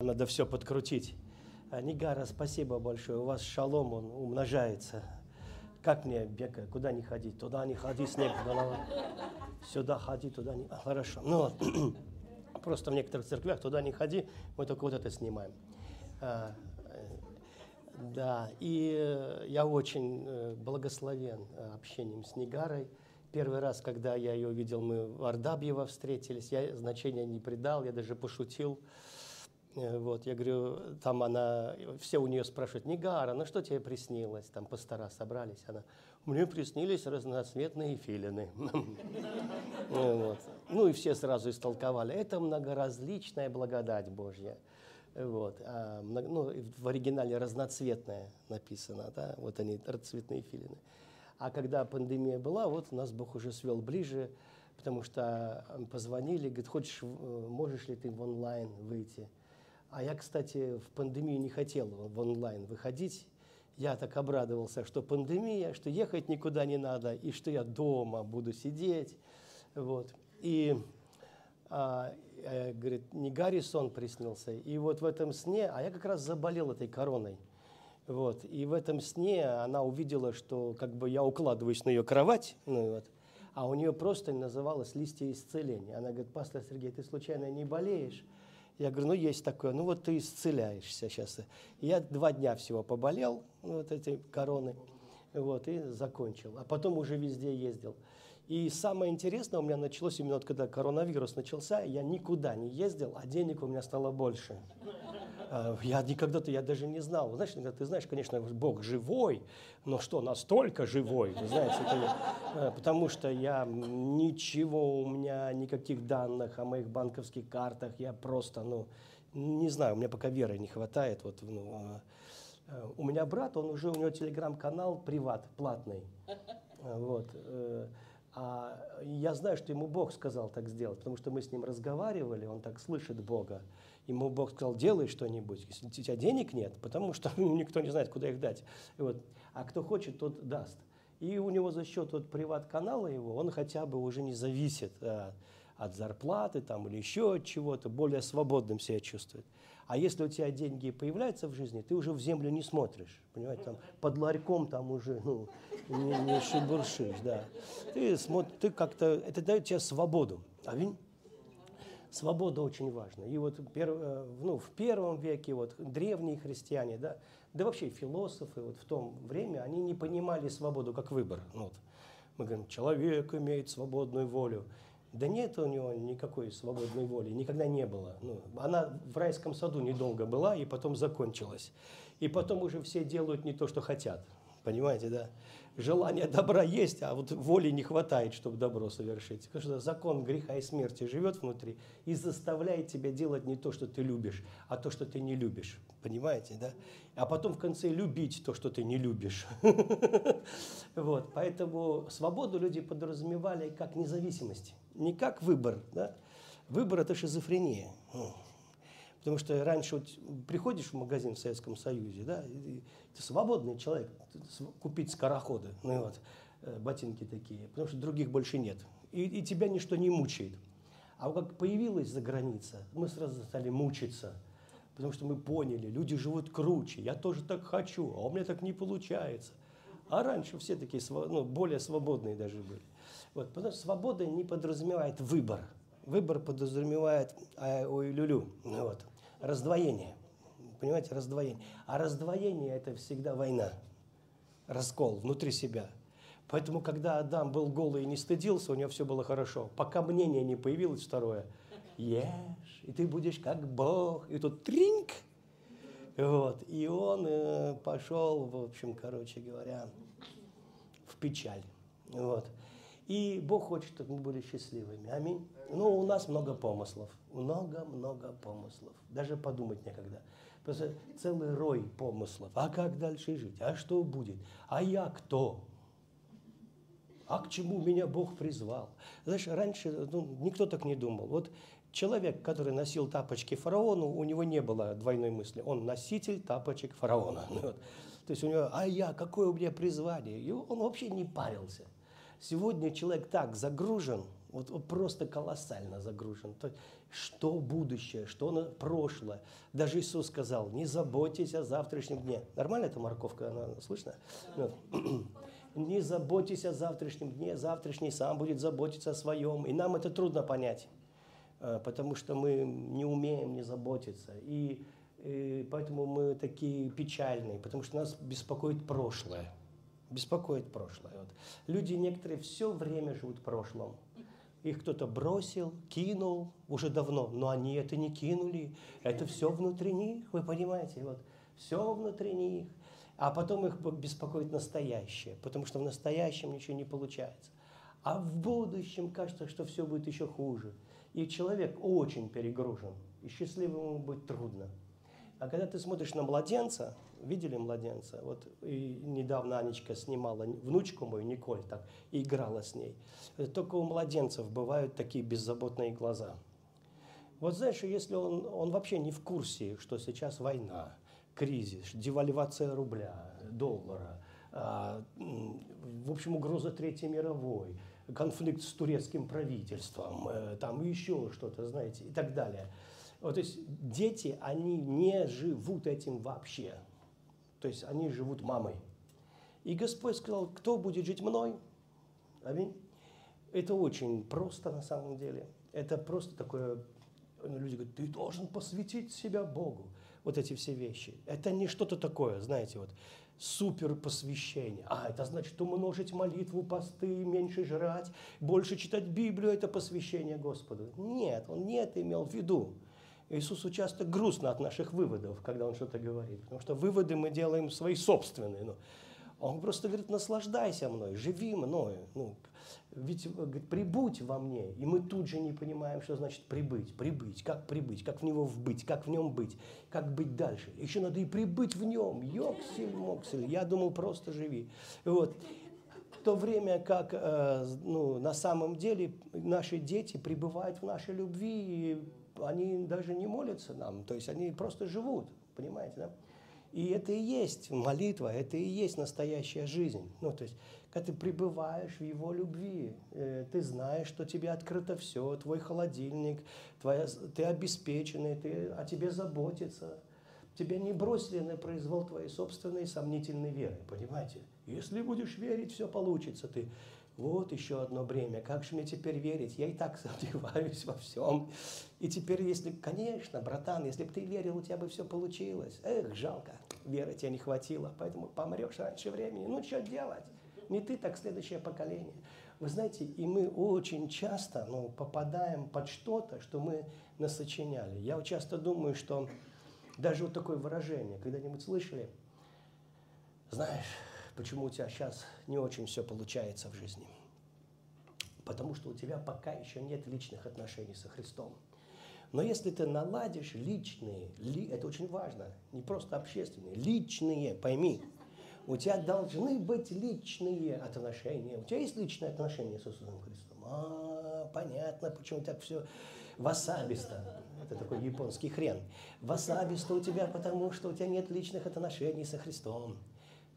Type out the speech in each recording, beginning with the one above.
Надо все подкрутить. А, Нигара, спасибо большое. У вас шалом, он умножается. Как мне бегать? Куда не ходить? Туда не ходи, снег голова. Сюда ходи, туда не... Хорошо. Ну, вот. просто в некоторых церквях туда не ходи, мы только вот это снимаем. А, э, да, и э, я очень э, благословен общением с Нигарой. Первый раз, когда я ее увидел, мы в Ардабьево встретились, я значения не придал, я даже пошутил. Э, Вот, я говорю, там она, все у нее спрашивают, Нигара, ну что тебе приснилось? Там пастора собрались, она, мне приснились разноцветные филины. Ну вот. Ну и все сразу истолковали, это многоразличная благодать Божья. Вот. А, ну, в оригинале разноцветная написано, да, вот они, цветные филины. А когда пандемия была, вот нас Бог уже свел ближе, потому что э, позвонили, говорит, хочешь, э, можешь ли ты в онлайн выйти? А я, кстати, в пандемию не хотел в онлайн выходить. Я так обрадовался, что пандемия, что ехать никуда не надо, и что я дома буду сидеть. Вот. И, а, э, говорит, не Гарри сон приснился. И вот в этом сне, а я как раз заболел этой короной. Вот. И в этом сне она увидела, что как бы я укладываюсь на ее кровать, ну, вот, а у нее просто называлось «Листья исцеления». Она говорит, пастор Сергей, ты случайно не болеешь? Я говорю, ну есть такое, ну вот ты исцеляешься сейчас. Я два дня всего поболел, ну, вот этой короной, вот, и закончил. А потом уже везде ездил. И самое интересное у меня началось именно вот когда коронавирус начался, я никуда не ездил, а денег у меня стало больше. А, Я никогда-то, я даже не знал. Знаешь, иногда ты знаешь, конечно, Бог живой, но что, настолько живой, знаете, это, э, потому что я ничего, у меня никаких данных о моих банковских картах, я просто, ну, не знаю, у меня пока веры не хватает. Вот, ну, а, э, у меня брат, он уже, у него телеграм-канал приват, платный. Вот. А я знаю, что ему Бог сказал так сделать, потому что мы с ним разговаривали, он так слышит Бога. Ему Бог сказал, делай что-нибудь, если у тебя денег нет, потому что ну, никто не знает, куда их дать. И вот. А кто хочет, тот даст. И у него за счет вот приват-канала его, он хотя бы уже не зависит а, от зарплаты там, или еще от чего-то, более свободным себя чувствует. А если у тебя деньги появляются в жизни, ты уже в землю не смотришь, понимаете, там под ларьком там уже ну, не, не шебуршишь, да. Ты, смотришь, ты как-то, это дает тебе свободу. Аминь. Свобода очень важна. И вот пер- э, ну, в первом веке вот, древние христиане, да, да вообще философы вот в том время, они не понимали свободу как выбор. Ну, вот. Мы говорим, человек имеет свободную волю. Да нет у него никакой свободной воли, никогда не было. Ну, она в райском саду недолго была и потом закончилась. И потом уже все делают не то, что хотят. Понимаете, да? Желание добра есть, а вот воли не хватает, чтобы добро совершить. Потому что закон греха и смерти живет внутри и заставляет тебя делать не то, что ты любишь, а то, что ты не любишь. Понимаете, да? А потом в конце любить то, что ты не любишь. Вот, поэтому свободу люди подразумевали как независимость, не как выбор. Да? Выбор – это шизофрения. Ну, Потому что раньше вот приходишь в магазин в Советском Союзе, да, и ты свободный человек, купить скороходы, ну и вот, э, ботинки такие, потому что других больше нет. И, и тебя ничто не мучает. А вот как появилась за граница, мы сразу стали мучиться, потому что мы поняли, люди живут круче, я тоже так хочу, а у меня так не получается. А раньше все такие ну, более свободные даже были. Вот, потому что свобода не подразумевает выбор. Выбор подразумевает а, ой, люлю, ну вот, раздвоение. Понимаете, раздвоение. А раздвоение это всегда война, раскол внутри себя. Поэтому, когда Адам был голый и не стыдился, у него все было хорошо. Пока мнение не появилось второе, ешь, и ты будешь как Бог. И тут тринк, вот. И он э, пошел, в общем, короче говоря, в печаль. Вот. И Бог хочет, чтобы мы были счастливыми. Аминь. Ну, у нас много помыслов. Много-много помыслов. Даже подумать некогда. Просто целый рой помыслов. А как дальше жить? А что будет? А я кто? А к чему меня Бог призвал? Знаешь, раньше ну, никто так не думал. Вот человек, который носил тапочки фараону, у него не было двойной мысли. Он носитель тапочек фараона. Вот. То есть у него, а я, какое у меня призвание? И он вообще не парился. Сегодня человек так загружен, вот, вот просто колоссально загружен. То- что будущее, что на прошлое. Даже Иисус сказал, не заботьтесь о завтрашнем дне. Нормально эта морковка, она слышно? Вот. Не заботьтесь о завтрашнем дне, завтрашний сам будет заботиться о своем. И нам это трудно понять, э, потому что мы не умеем не заботиться. И, и поэтому мы такие печальные, потому что нас беспокоит прошлое. Беспокоит прошлое. Вот. Люди некоторые все время живут в прошлом. Их кто-то бросил, кинул уже давно, но они это не кинули. Это все внутри них, вы понимаете? Вот, все внутри них. А потом их беспокоит настоящее, потому что в настоящем ничего не получается. А в будущем кажется, что все будет еще хуже. И человек очень перегружен, и счастливым ему быть трудно. А когда ты смотришь на младенца, видели младенца? Вот и недавно Анечка снимала внучку мою, Николь, так, и играла с ней. Только у младенцев бывают такие беззаботные глаза. Вот знаешь, если он, он вообще не в курсе, что сейчас война, кризис, девальвация рубля, доллара, а, в общем, угроза Третьей мировой, конфликт с турецким правительством, э, там еще что-то, знаете, и так далее. Вот, то есть дети, они не живут этим вообще. То есть они живут мамой. И Господь сказал, кто будет жить мной? Аминь. Это очень просто на самом деле. Это просто такое, люди говорят, ты должен посвятить себя Богу. Вот эти все вещи. Это не что-то такое, знаете, вот супер посвящение. А, это значит умножить молитву, посты, меньше жрать, больше читать Библию, это посвящение Господу. Нет, он не это имел в виду. Иисусу часто грустно от наших выводов, когда он что-то говорит, потому что выводы мы делаем свои собственные. Ну, он просто говорит, наслаждайся мной, живи мною. Ну, ведь говорит, прибудь во мне. И мы тут же не понимаем, что значит прибыть. Прибыть, как прибыть, как в него вбыть, как в нем быть, как быть дальше. Еще надо и прибыть в нем. Йоксель, моксель. Я думал, просто живи. Вот. В то время как э, ну, на самом деле наши дети пребывают в нашей любви, и они даже не молятся нам, то есть они просто живут, понимаете, да? И это и есть молитва, это и есть настоящая жизнь. Ну, то есть, когда ты пребываешь в Его любви, э, ты знаешь, что тебе открыто все, твой холодильник, твоя, ты обеспеченный, ты, о тебе заботятся. Тебя не бросили на произвол твоей собственной сомнительной веры, понимаете? Если будешь верить, все получится. Ты вот еще одно бремя. Как же мне теперь верить? Я и так сомневаюсь во всем. И теперь, если, конечно, братан, если бы ты верил, у тебя бы все получилось. Эх, жалко, веры тебе не хватило, поэтому помрешь раньше времени. Ну, что делать? Не ты, так следующее поколение. Вы знаете, и мы очень часто ну, попадаем под что-то, что мы насочиняли. Я часто думаю, что даже вот такое выражение, когда-нибудь слышали, знаешь, почему у тебя сейчас не очень все получается в жизни. Потому что у тебя пока еще нет личных отношений со Христом. Но если ты наладишь личные, ли, это очень важно, не просто общественные, личные, пойми, у тебя должны быть личные отношения. У тебя есть личные отношения с Иисусом Христом? А, понятно, почему так все васабисто. Это такой японский хрен. Васабисто у тебя, потому что у тебя нет личных отношений со Христом.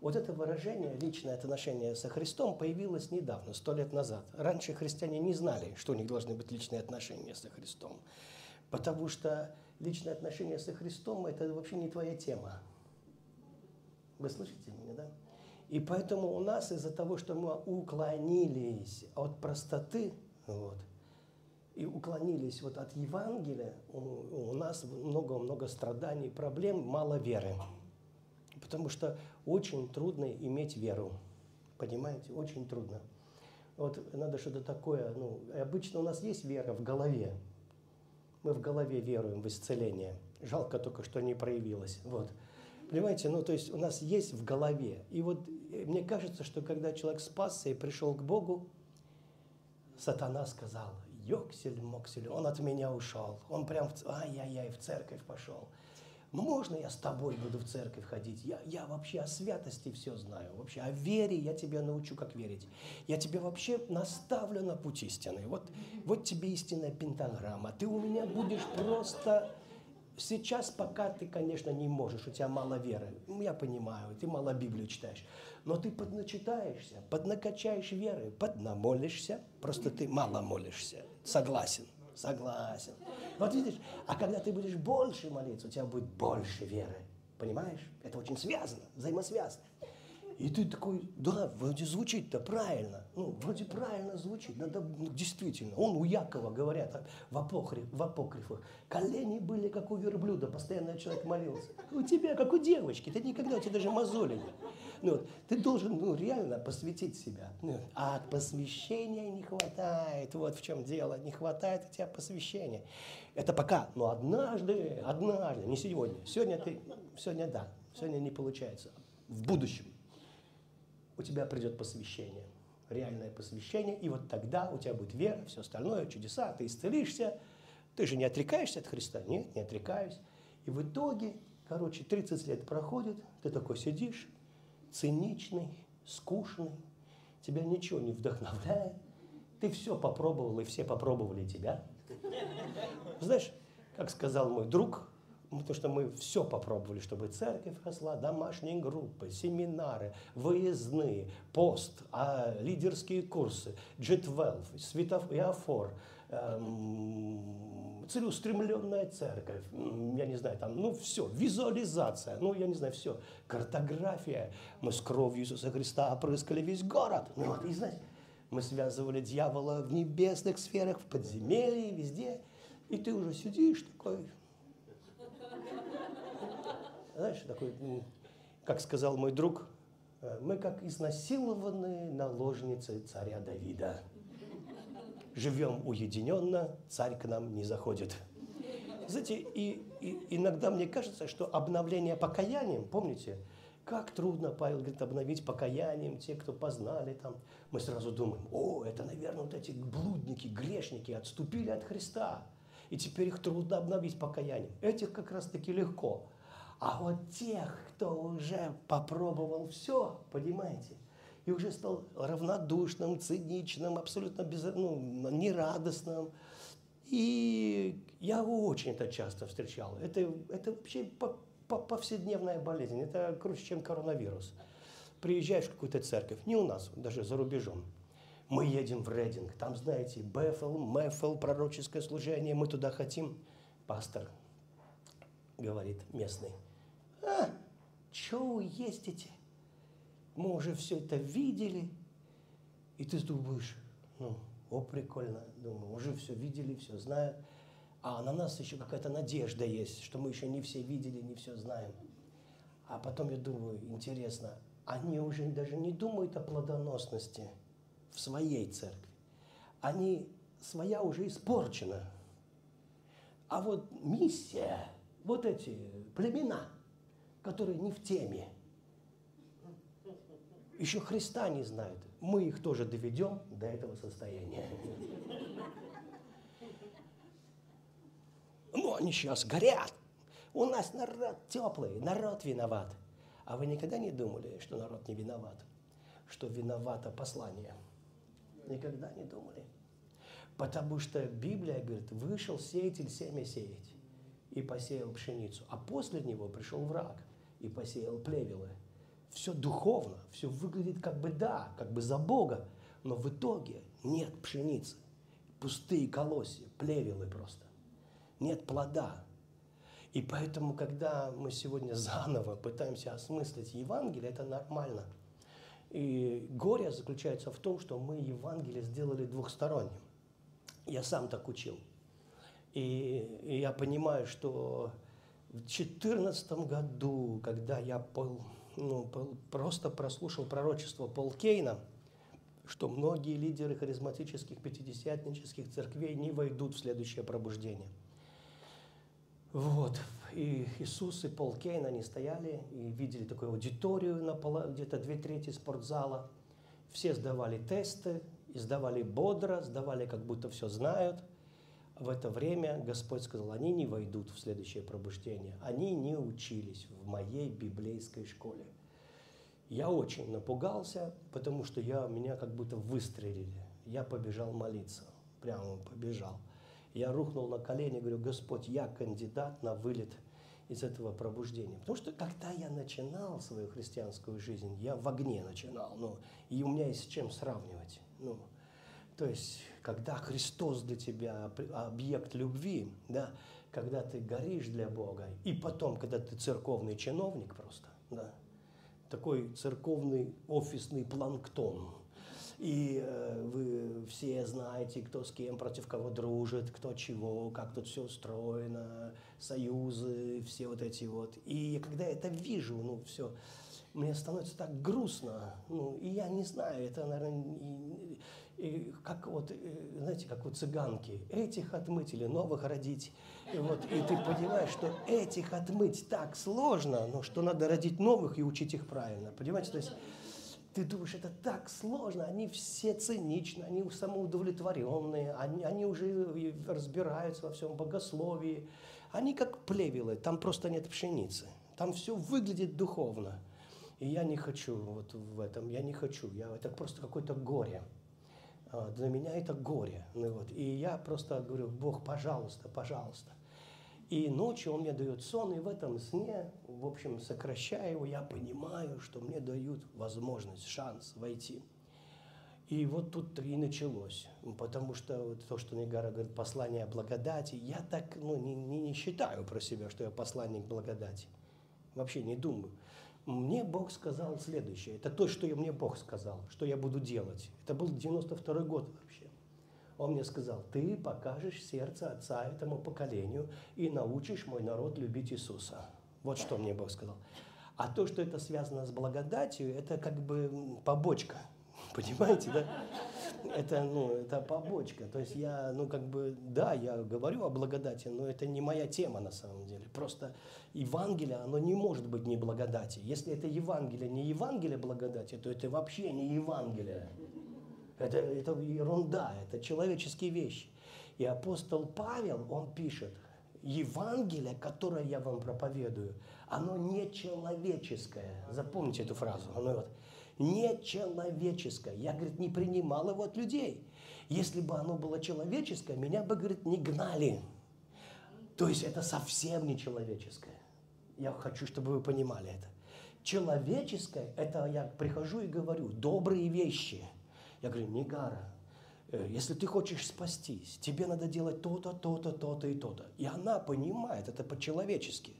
Вот это выражение «личное отношение со Христом» появилось недавно, сто лет назад. Раньше христиане не знали, что у них должны быть личные отношения со Христом. Потому что личные отношения со Христом – это вообще не твоя тема. Вы слышите меня, да? И поэтому у нас из-за того, что мы уклонились от простоты, вот, и уклонились вот от Евангелия, у, у нас много-много страданий, проблем, мало веры. Потому что очень трудно иметь веру. Понимаете? Очень трудно. Вот надо что-то такое, ну, обычно у нас есть вера в голове. Мы в голове веруем в исцеление. Жалко только, что не проявилось. Вот. Понимаете, ну, то есть у нас есть в голове. И вот э, мне кажется, что когда человек спасся и пришел к Богу, сатана сказал, Йоксель, Моксель, он от меня ушел. Он прям, в, ай-яй-яй, в церковь пошел. Можно я с тобой буду в церковь ходить? Я, я вообще о святости все знаю. Вообще о вере я тебя научу, как верить. Я тебя вообще наставлю на путь истины. Вот, вот тебе истинная пентаграмма. Ты у меня будешь просто... Сейчас пока ты, конечно, не можешь, у тебя мало веры. Я понимаю, ты мало Библию читаешь. Но ты подначитаешься, поднакачаешь веры, поднамолишься. Просто ты мало молишься. Согласен, согласен. Вот видишь, а когда ты будешь больше молиться, у тебя будет больше веры. Понимаешь? Это очень связано, взаимосвязано. И ты такой, да, вроде звучит-то правильно. Ну, вроде правильно звучит. Надо, ну, действительно. Он у Якова, говорят, в, апокриф, в апокрифах. Колени были, как у верблюда. Постоянно человек молился. У тебя, как у девочки. Ты никогда, у тебя даже мозоли нет. Ну, вот, ты должен ну, реально посвятить себя. Ну, а посвящения не хватает. Вот в чем дело. Не хватает у тебя посвящения. Это пока. Но однажды, однажды, не сегодня. Сегодня ты, сегодня да. Сегодня не получается. В будущем у тебя придет посвящение, реальное посвящение, и вот тогда у тебя будет вера, все остальное, чудеса, ты исцелишься. Ты же не отрекаешься от Христа? Нет, не отрекаюсь. И в итоге, короче, 30 лет проходит, ты такой сидишь, циничный, скучный, тебя ничего не вдохновляет, ты все попробовал, и все попробовали тебя. Знаешь, как сказал мой друг, потому что мы все попробовали, чтобы церковь росла, домашние группы, семинары, выездные, пост, а, лидерские курсы, G12, светофор, эм, целеустремленная церковь, я не знаю, там, ну все, визуализация, ну я не знаю, все, картография. Мы с кровью Иисуса Христа опрыскали весь город. Ну вот, и знаете, мы связывали дьявола в небесных сферах, в подземелье, везде. И ты уже сидишь такой, знаешь, такой, как сказал мой друг, э, мы как изнасилованные наложницы царя Давида. Живем уединенно, царь к нам не заходит. Знаете, и, и иногда мне кажется, что обновление покаянием, помните, как трудно, Павел говорит, обновить покаянием те, кто познали там. Мы сразу думаем, о, это, наверное, вот эти блудники, грешники отступили от Христа. И теперь их трудно обновить покаянием. Этих как раз-таки легко. А вот тех, кто уже попробовал все, понимаете, и уже стал равнодушным, циничным, абсолютно без, ну, нерадостным. И я очень это часто встречал. Это, это вообще повседневная болезнь. Это круче, чем коронавирус. Приезжаешь в какую-то церковь, не у нас, даже за рубежом. Мы едем в Рейдинг, там, знаете, Бефел, Мефел, пророческое служение, мы туда хотим. Пастор говорит местный, а, что вы ездите? Мы уже все это видели. И ты думаешь, ну, о, прикольно, думаю, уже все видели, все знают. А на нас еще какая-то надежда есть, что мы еще не все видели, не все знаем. А потом я думаю, интересно, они уже даже не думают о плодоносности в своей церкви. Они, своя уже испорчена. А вот миссия, вот эти племена – которые не в теме. Еще Христа не знают. Мы их тоже доведем до этого состояния. Ну, они сейчас горят. У нас народ теплый, народ виноват. А вы никогда не думали, что народ не виноват? Что виновато послание? Никогда не думали. Потому что Библия говорит, вышел сеятель семя сеять и посеял пшеницу, а после него пришел враг и посеял плевелы. Все духовно, все выглядит как бы да, как бы за Бога, но в итоге нет пшеницы, пустые колосья, плевелы просто, нет плода. И поэтому, когда мы сегодня заново пытаемся осмыслить Евангелие, это нормально. И горе заключается в том, что мы Евангелие сделали двухсторонним. Я сам так учил. И, и я понимаю, что в 2014 году, когда я пол, ну, просто прослушал пророчество Пол Кейна, что многие лидеры харизматических пятидесятнических церквей не войдут в следующее пробуждение. Вот. И Иисус и Пол Кейн, они стояли и видели такую аудиторию на где-то две трети спортзала. Все сдавали тесты, и сдавали бодро, сдавали, как будто все знают – в это время Господь сказал, они не войдут в следующее пробуждение. Они не учились в моей библейской школе. Я очень напугался, потому что я, меня как будто выстрелили. Я побежал молиться, прямо побежал. Я рухнул на колени, говорю, Господь, я кандидат на вылет из этого пробуждения. Потому что когда я начинал свою христианскую жизнь, я в огне начинал, ну, и у меня есть с чем сравнивать. Ну, То есть, когда Христос для тебя объект любви, да, когда ты горишь для Бога, и потом, когда ты церковный чиновник просто, да, такой церковный офисный планктон, и э, вы все знаете, кто с кем, против кого дружит, кто чего, как тут все устроено, союзы, все вот эти вот. И когда я это вижу, ну, все, мне становится так грустно, ну, и я не знаю, это, наверное, и, как вот, э, знаете, как вот цыганки, этих отмыть или новых родить, и вот, и ты понимаешь, что этих отмыть так сложно, но что надо родить новых и учить их правильно, понимаете, то есть ты думаешь, это так сложно, они все циничны, они самоудовлетворенные, они, они уже разбираются во всем богословии, они как плевелы, там просто нет пшеницы, там все выглядит духовно – и я не хочу вот в этом, я не хочу, я, это просто какое-то горе. А, для меня это горе. Ну, вот. И я просто говорю, Бог, пожалуйста, пожалуйста. И ночью он мне дает сон, и в этом сне, в общем, сокращая его, я понимаю, что мне дают возможность, шанс войти. И вот тут и началось, потому что вот то, что Негара говорит, послание благодати, я так ну, не, не, не считаю про себя, что я посланник благодати. Вообще не думаю. Мне Бог сказал следующее. Это то, что мне Бог сказал, что я буду делать. Это был 92 год вообще. Он мне сказал, ты покажешь сердце Отца этому поколению и научишь мой народ любить Иисуса. Вот что мне Бог сказал. А то, что это связано с благодатью, это как бы побочка. Понимаете, да? это, ну, это побочка. То есть я, ну, как бы, да, я говорю о благодати, но это не моя тема на самом деле. Просто Евангелие, оно не может быть не благодати. Если это Евангелие не Евангелие благодати, то это вообще не Евангелие. Это, это ерунда, это человеческие вещи. И апостол Павел, он пишет, Евангелие, которое я вам проповедую, оно не человеческое. Запомните эту фразу. Оно вот, нечеловеческое. Я, говорит, не принимал его от людей. Если бы оно было человеческое, меня бы, говорит, не гнали. То есть это совсем не человеческое. Я хочу, чтобы вы понимали это. Человеческое, это я прихожу и говорю, добрые вещи. Я говорю, Нигара, э, если ты хочешь спастись, тебе надо делать то-то, то-то, то-то и то-то. И она понимает, это по-человечески.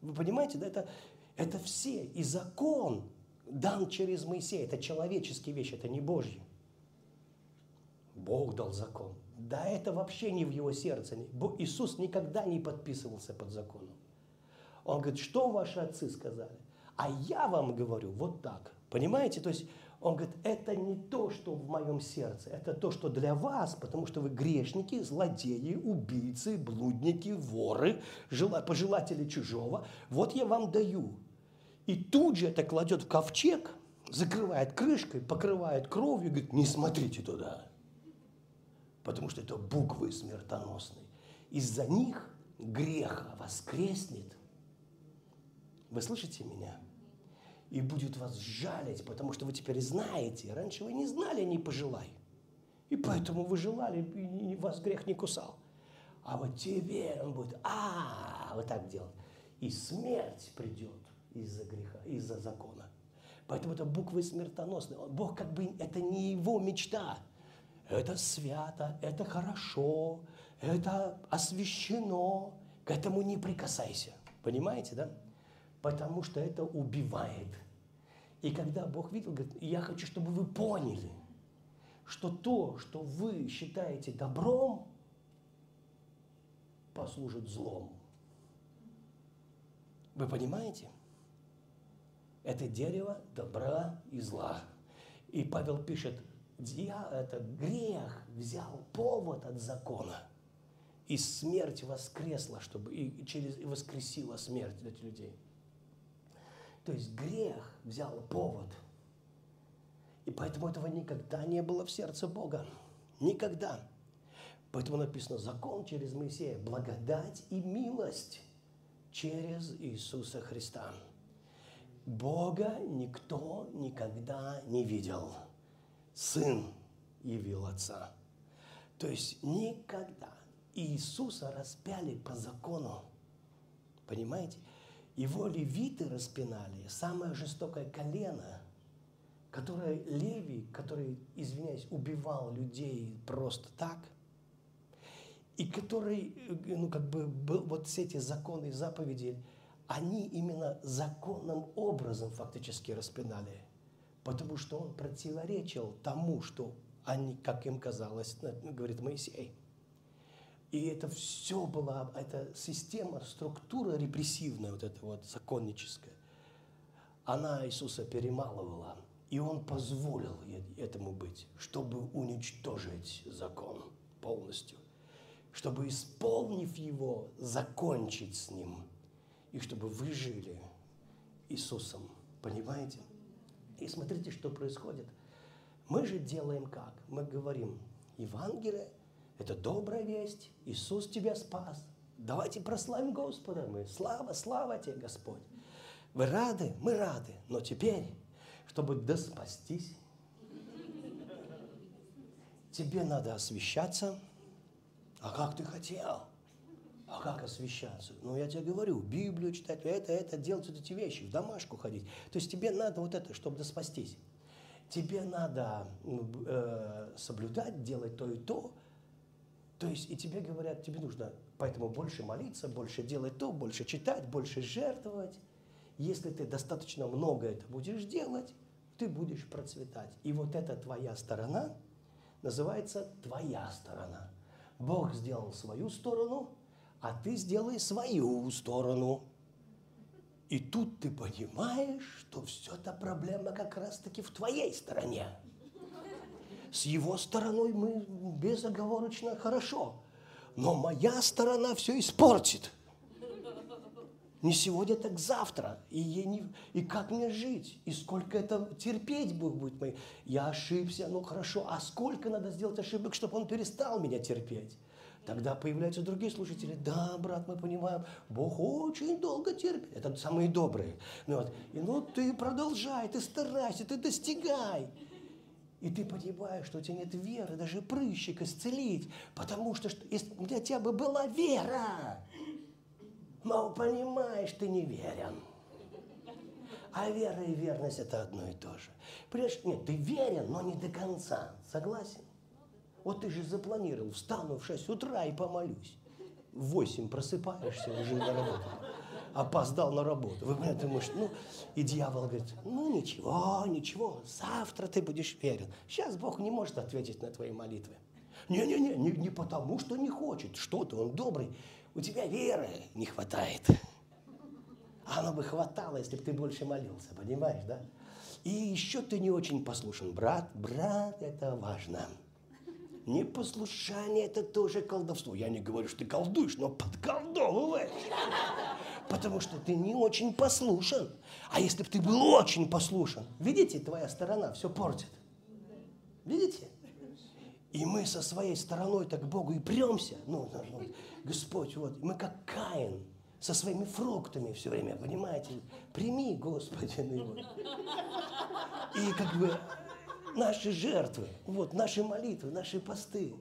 Вы понимаете, да, это, это все. И закон, дан через Моисея. Это человеческие вещи, это не Божьи. Бог дал закон. Да это вообще не в его сердце. Иисус никогда не подписывался под законом. Он говорит, что ваши отцы сказали? А я вам говорю вот так. Понимаете? То есть он говорит, это не то, что в моем сердце, это то, что для вас, потому что вы грешники, злодеи, убийцы, блудники, воры, пожелатели чужого. Вот я вам даю. И тут же это кладет в ковчег, закрывает крышкой, покрывает кровью говорит, не смотрите туда. Потому что это буквы смертоносные. Из-за них греха воскреснет. Вы слышите меня? И будет вас жалить, потому что вы теперь знаете. Раньше вы не знали, не пожелай. И поэтому вы желали, и вас грех не кусал. А вот теперь он будет, а, вот так делать. И смерть придет из-за греха, из-за закона. Поэтому это буквы смертоносные. Бог как бы, это не его мечта. Это свято, это хорошо, это освящено. К этому не прикасайся. Понимаете, да? Потому что это убивает. И когда Бог видел, говорит, я хочу, чтобы вы поняли, что то, что вы считаете добром, послужит злом. Вы понимаете? Это дерево добра и зла. И Павел пишет, Дья, это грех взял повод от закона. И смерть воскресла, чтобы и через и воскресила смерть этих людей. То есть грех взял повод. И поэтому этого никогда не было в сердце Бога. Никогда. Поэтому написано закон через Моисея, благодать и милость через Иисуса Христа. Бога никто никогда не видел. Сын явил Отца. То есть никогда Иисуса распяли по закону. Понимаете? Его левиты распинали, самое жестокое колено, который Левий, который, извиняюсь, убивал людей просто так, и который, ну, как бы, был, вот все эти законы и заповеди, они именно законным образом фактически распинали, потому что он противоречил тому, что они, как им казалось, говорит Моисей. И это все была, эта система, структура репрессивная, вот эта вот законническая, она Иисуса перемалывала, и Он позволил этому быть, чтобы уничтожить закон полностью, чтобы, исполнив его, закончить с ним, и чтобы вы жили Иисусом. Понимаете? И смотрите, что происходит. Мы же делаем как? Мы говорим, Евангелие – это добрая весть, Иисус тебя спас. Давайте прославим Господа мы. Слава, слава тебе, Господь. Вы рады? Мы рады. Но теперь, чтобы доспастись, тебе надо освещаться. А как ты хотел? А как освещаться? Ну, я тебе говорю, Библию читать, это, это, делать вот эти вещи, в домашку ходить. То есть тебе надо вот это, чтобы доспастись. Тебе надо э, соблюдать, делать то и то. То есть и тебе говорят, тебе нужно поэтому больше молиться, больше делать то, больше читать, больше жертвовать. Если ты достаточно много это будешь делать, ты будешь процветать. И вот эта твоя сторона называется твоя сторона. Бог сделал свою сторону, а ты сделай свою сторону. И тут ты понимаешь, что все эта проблема как раз-таки в твоей стороне. С его стороной мы безоговорочно хорошо, но моя сторона все испортит – не сегодня, так завтра. И, я не, и как мне жить? И сколько это терпеть будет мой? Я ошибся, ну хорошо. А сколько надо сделать ошибок, чтобы он перестал меня терпеть? Тогда появляются другие слушатели. Да, брат, мы понимаем, Бог очень долго терпит. Это самые добрые. Ну, вот. И ну ты продолжай, ты старайся, ты достигай. И ты понимаешь, что у тебя нет веры, даже прыщик исцелить. Потому что, что если у тебя бы была вера, Мол, понимаешь, ты не верен. А вера и верность это одно и то же. Понимаешь, нет, ты верен, но не до конца. Согласен? Вот ты же запланировал, встану в 6 утра и помолюсь. В 8 просыпаешься уже на работу. Опоздал на работу. Вы понимаете, думаешь, ну, и дьявол говорит, ну ничего, ничего, завтра ты будешь верен. Сейчас Бог не может ответить на твои молитвы. Не-не-не, не, не потому, что не хочет. Что ты, он добрый у тебя веры не хватает. Оно бы хватало, если бы ты больше молился, понимаешь, да? И еще ты не очень послушен. Брат, брат, это важно. Непослушание – это тоже колдовство. Я не говорю, что ты колдуешь, но подколдовываешь. Потому что ты не очень послушен. А если бы ты был очень послушен, видите, твоя сторона все портит. Видите? И мы со своей стороной так Богу и премся. Ну, ну, Господь, вот, мы как Каин, со своими фруктами все время, понимаете? Прими, Господи, ну его. И как бы наши жертвы, вот, наши молитвы, наши посты.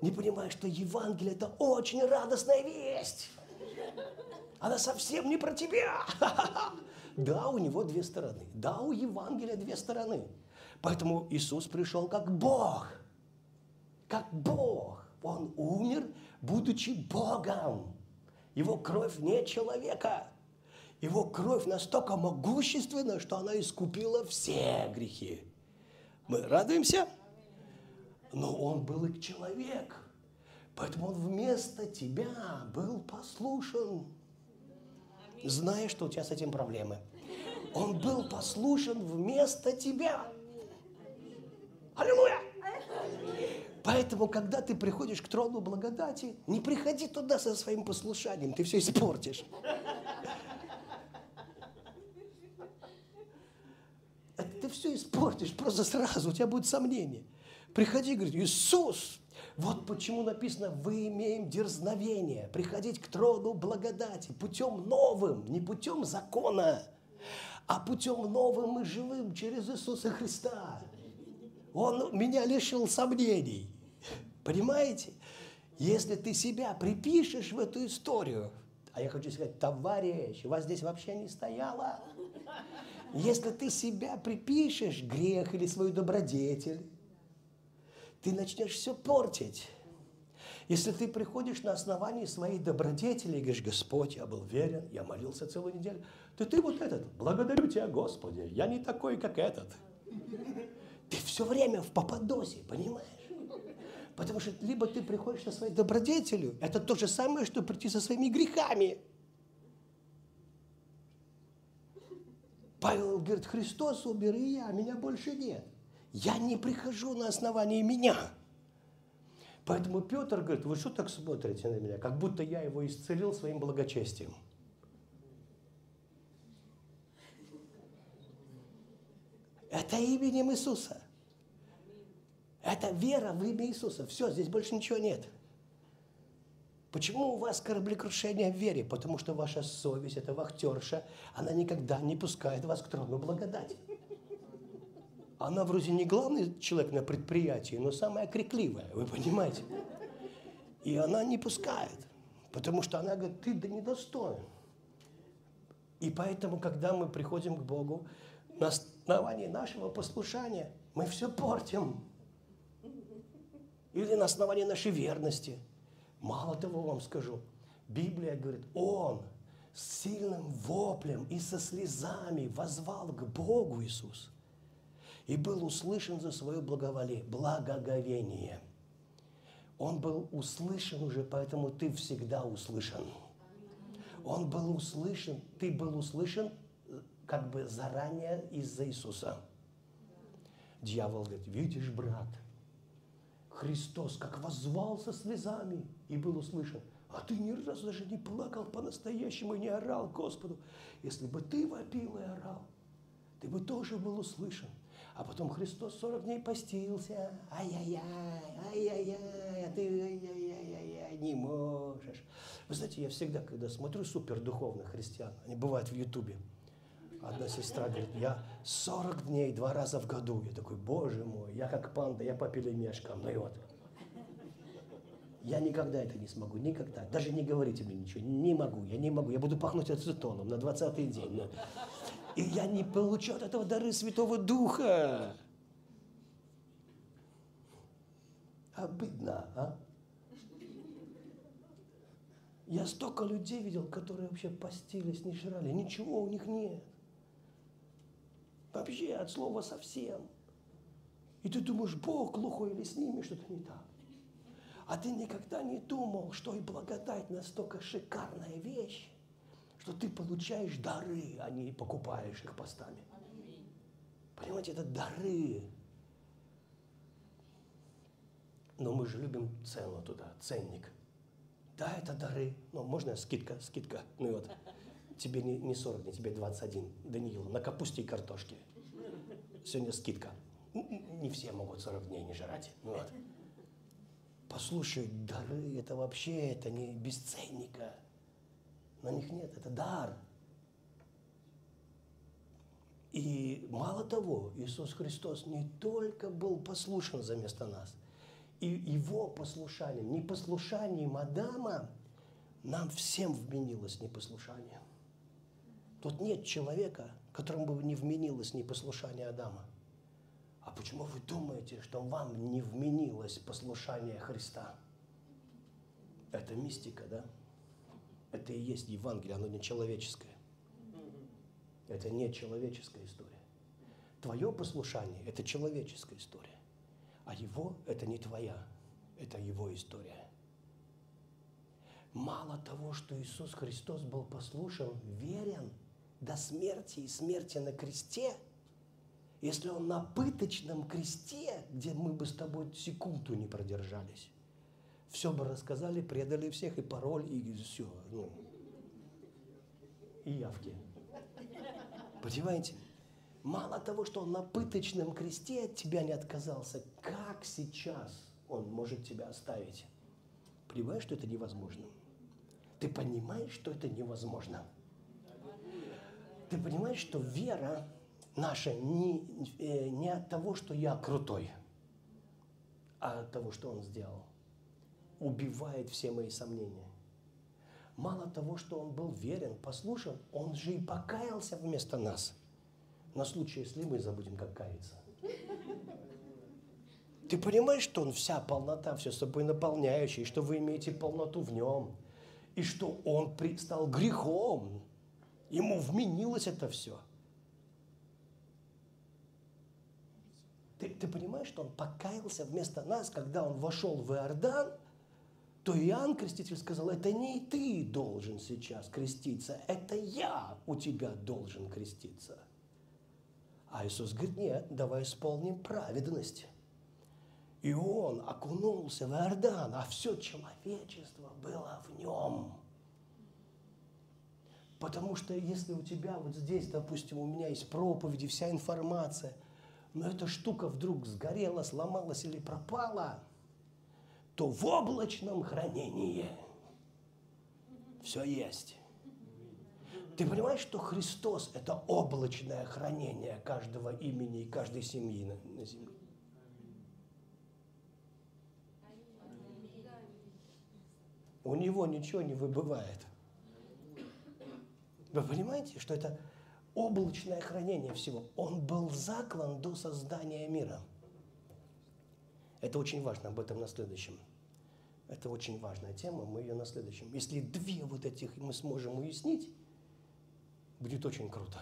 Не понимая, что Евангелие – это очень радостная весть. Она совсем не про тебя. Да, у него две стороны. Да, у Евангелия две стороны. Поэтому Иисус пришел как Бог. Как Бог. Он умер будучи Богом. Его кровь не человека. Его кровь настолько могущественна, что она искупила все грехи. Мы радуемся? Но он был и человек. Поэтому он вместо тебя был послушен. Зная, что у тебя с этим проблемы. Он был послушен вместо тебя. Аллилуйя! Поэтому, когда ты приходишь к трону благодати, не приходи туда со своим послушанием, ты все испортишь. ты все испортишь просто сразу, у тебя будет сомнение. Приходи и Иисус, вот почему написано, вы имеем дерзновение приходить к трону благодати путем новым, не путем закона, а путем новым и живым через Иисуса Христа. Он меня лишил сомнений. Понимаете? Если ты себя припишешь в эту историю, А я хочу сказать, товарищ, вас здесь вообще не стояло. Если ты себя припишешь, грех или свою добродетель, ты начнешь все портить. Если ты приходишь на основании своей добродетели и говоришь, Господь, я был верен, я молился целую неделю, то ты вот этот, благодарю тебя, Господи, я не такой, как этот. Ты все время в попадосе, понимаешь? Потому что либо ты приходишь на своей добродетелью, это то же самое, что прийти со своими грехами. Павел говорит, Христос умер, и я, меня больше нет. Я не прихожу на основании меня. Поэтому Петр говорит, вы что так смотрите на меня, как будто я его исцелил своим благочестием. Это именем Иисуса. Это вера в имя Иисуса. Все, здесь больше ничего нет. Почему у вас кораблекрушение в вере? Потому что ваша совесть, это вахтерша, она никогда не пускает вас к трону благодати. Она вроде не главный человек на предприятии, но самая крикливая, вы понимаете? И она не пускает, потому что она говорит, ты да недостоин. И поэтому, когда мы приходим к Богу, на основании нашего послушания мы все портим. Или на основании нашей верности. Мало того вам скажу, Библия говорит, Он с сильным воплем и со слезами возвал к Богу Иисус и был услышан за свое благоволение, благоговение. Он был услышан уже, поэтому ты всегда услышан. Он был услышан, ты был услышан как бы заранее из-за Иисуса. Дьявол говорит, видишь, брат, Христос как возвал со слезами и был услышан. А ты ни разу даже не плакал по-настоящему и не орал Господу. Если бы ты вопил и орал, ты бы тоже был услышан. А потом Христос 40 дней постился. Ай-яй-яй, ай-яй-яй, а ты ай-яй-яй, не можешь. Вы знаете, я всегда, когда смотрю супердуховных христиан, они бывают в Ютубе, Одна сестра говорит, я 40 дней, два раза в году. Я такой, боже мой, я как панда, я по пельмешкам. Ну и вот. Я никогда это не смогу, никогда. Даже не говорите мне ничего, не могу, я не могу. Я буду пахнуть ацетоном на 20-й день. Но... И я не получу от этого дары Святого Духа. Обидно, а? Я столько людей видел, которые вообще постились, не жрали. Ничего у них нет. Вообще от слова совсем. И ты думаешь, Бог глухой или с ними что-то не так. А ты никогда не думал, что и благодать настолько шикарная вещь, что ты получаешь дары, а не покупаешь их постами. Понимаете, это дары. Но мы же любим цену туда, ценник. Да, это дары. Ну, можно скидка, скидка. Ну вот тебе не, не 40 дней, тебе 21, Даниил, на капусте и картошке. Сегодня скидка. Не все могут 40 дней не жрать. Ну вот. Послушай, дары это вообще, это не бесценника. На них нет, это дар. И мало того, Иисус Христос не только был послушен за место нас, и его послушанием, непослушанием Адама нам всем вменилось непослушание. Тут нет человека, которому бы не вменилось непослушание Адама. А почему вы думаете, что вам не вменилось послушание Христа? Это мистика, да? Это и есть Евангелие, оно не человеческое. Это не человеческая история. Твое послушание – это человеческая история. А его – это не твоя, это его история. Мало того, что Иисус Христос был послушан, верен – до смерти и смерти на кресте, если он на пыточном кресте, где мы бы с тобой секунду не продержались, все бы рассказали, предали всех, и пароль, и все. Ну, и явки. Понимаете? Мало того, что он на пыточном кресте от тебя не отказался, как сейчас он может тебя оставить? Понимаешь, что это невозможно? Ты понимаешь, что это невозможно? Ты понимаешь, что вера наша не, э, не от того, что я крутой, а от того, что Он сделал. Убивает все мои сомнения. Мало того, что он был верен, послушал, он же и покаялся вместо нас. На случай, если мы забудем, как каяться. Ты понимаешь, что он вся полнота, все собой наполняющий, что вы имеете полноту в нем, и что он стал грехом, ему вменилось это все. Ты, ты понимаешь, что он покаялся вместо нас, когда он вошел в Иордан, то Иоанн Креститель сказал, это не ты должен сейчас креститься, это я у тебя должен креститься. А Иисус говорит, нет, давай исполним праведность. И он окунулся в Иордан, а все человечество было в нем. Потому что если у тебя вот здесь, допустим, у меня есть проповеди, вся информация, но эта штука вдруг сгорела, сломалась или пропала, то в облачном хранении все есть. Ты понимаешь, что Христос – это облачное хранение каждого имени и каждой семьи на, на земле? У него ничего не выбывает. Вы понимаете, что это облачное хранение всего? Он был заклан до создания мира. Это очень важно, об этом на следующем. Это очень важная тема, мы ее на следующем. Если две вот этих мы сможем уяснить, будет очень круто.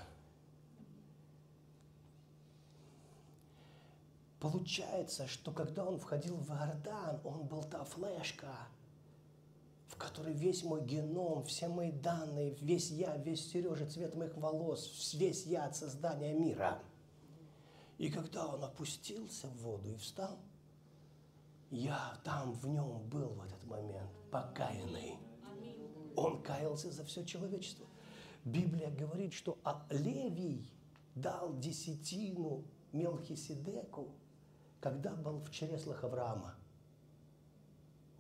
Получается, что когда он входил в Иордан, он был та флешка – в которой весь мой геном, все мои данные, весь я, весь Сережа, цвет моих волос, весь я от создания мира. И когда он опустился в воду и встал, я там в нем был в этот момент, покаянный. Он каялся за все человечество. Библия говорит, что а Левий дал десятину Мелхиседеку, когда был в чреслах Авраама.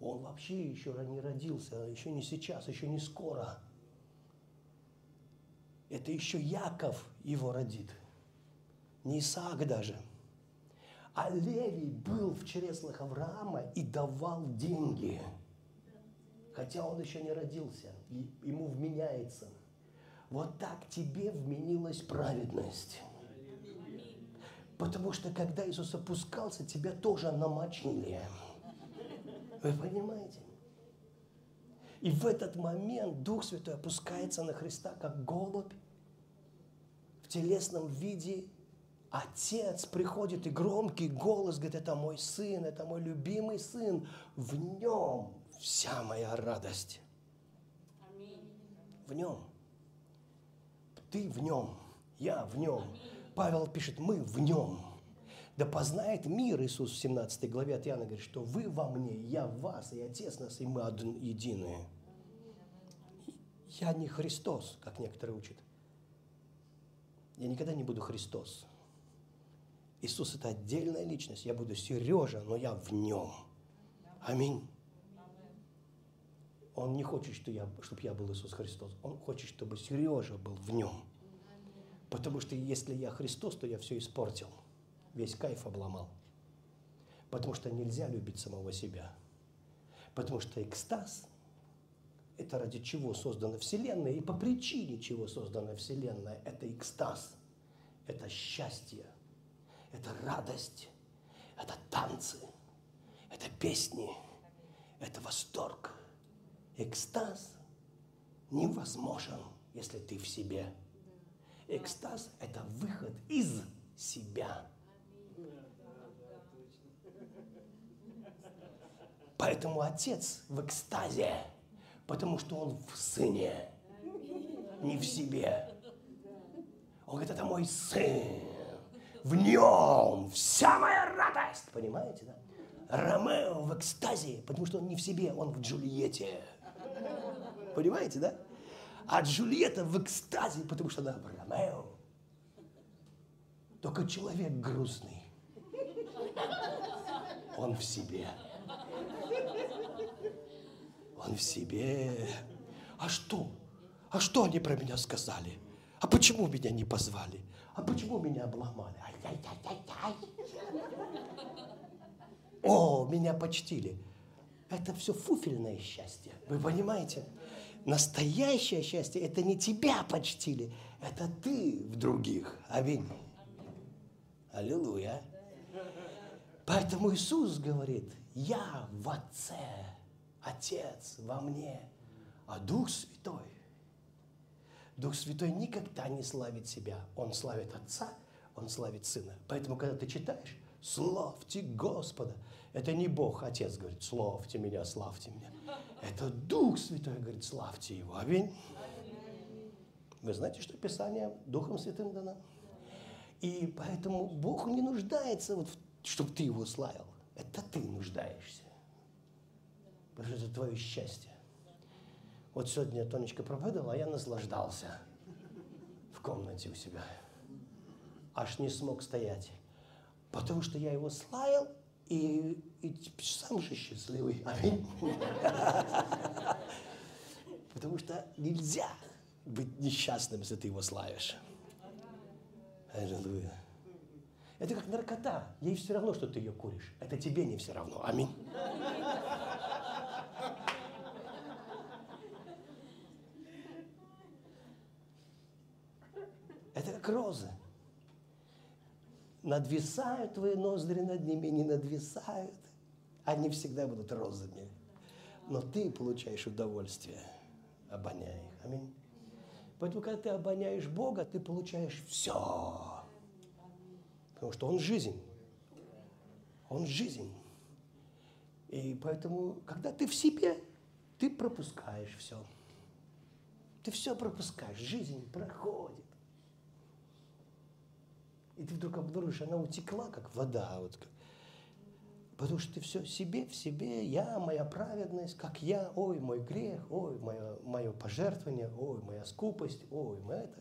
Он вообще еще не родился, еще не сейчас, еще не скоро. Это еще Яков его родит, не Исаак даже. А Левий был в чреслах Авраама и давал деньги, хотя он еще не родился, и ему вменяется. Вот так тебе вменилась праведность. Потому что когда Иисус опускался, тебя тоже намочили. Вы понимаете? И в этот момент Дух Святой опускается на Христа, как голубь в телесном виде. Отец приходит и громкий голос говорит, это мой сын, это мой любимый сын. В нем вся моя радость. В нем. Ты в нем, я в нем. Павел пишет, мы в нем. Да познает мир, Иисус в 17 главе от Иоанна говорит, что вы во мне, я в вас, и Отец нас, и мы один, единые. Я не Христос, как некоторые учат. Я никогда не буду Христос. Иисус – это отдельная личность. Я буду Сережа, но я в нем. Аминь. Он не хочет, чтобы я, чтобы я был Иисус Христос. Он хочет, чтобы Сережа был в нем. Потому что если я Христос, то я все испортил весь кайф обломал. Потому что нельзя любить самого себя. Потому что экстаз – это ради чего создана Вселенная, и по причине чего создана Вселенная – это экстаз, это счастье, это радость, это танцы, это песни, это восторг. Экстаз невозможен, если ты в себе. Экстаз – это выход из себя – Поэтому отец в экстазе, потому что он в сыне, не в себе. Он говорит, это мой сын, в нем вся моя радость. Понимаете, да? Ромео в экстазе, потому что он не в себе, он в Джульетте. Понимаете, да? А Джульетта в экстазе, потому что она в Ромео. Только человек грустный. Он в себе. Он в себе. А что? А что они про меня сказали? А почему меня не позвали? А почему меня обломали? Ай-яй-яй-яй-яй. О, меня почтили. Это все фуфельное счастье. Вы понимаете? Настоящее счастье – это не тебя почтили, это ты в других. Аминь. Аллилуйя. Поэтому Иисус говорит, я в Отце, Отец во мне, а Дух Святой. Дух Святой никогда не славит себя. Он славит Отца, Он славит Сына. Поэтому, когда ты читаешь, славьте Господа. Это не Бог, Отец говорит, славьте меня, славьте меня. Это Дух Святой говорит, славьте Его. Аминь. Вы знаете, что Писание Духом Святым дано? И поэтому Бог не нуждается, вот, чтобы ты Его славил. Это ты нуждаешься. Потому что это твое счастье. Вот сегодня Тонечка проповедовала, а я наслаждался в комнате у себя. Аж не смог стоять. Потому что я его славил, и, и сам же счастливый. Аминь. Потому что нельзя быть несчастным, если ты его славишь. Аллилуйя. Это как наркота. Ей все равно, что ты ее куришь. Это тебе не все равно. Аминь. Розы. Надвисают твои ноздри над ними, не надвисают. Они всегда будут розами. Но ты получаешь удовольствие, обоняя их. Аминь. Поэтому, когда ты обоняешь Бога, ты получаешь все. Потому что Он жизнь. Он жизнь. И поэтому, когда ты в себе, ты пропускаешь все. Ты все пропускаешь. Жизнь проходит. И ты вдруг обнаружишь, она утекла, как вода. Вот, Потому что ты все в себе, в себе, я, моя праведность, как я, ой, мой грех, ой, мое, мое пожертвование, ой, моя скупость, ой, мы это,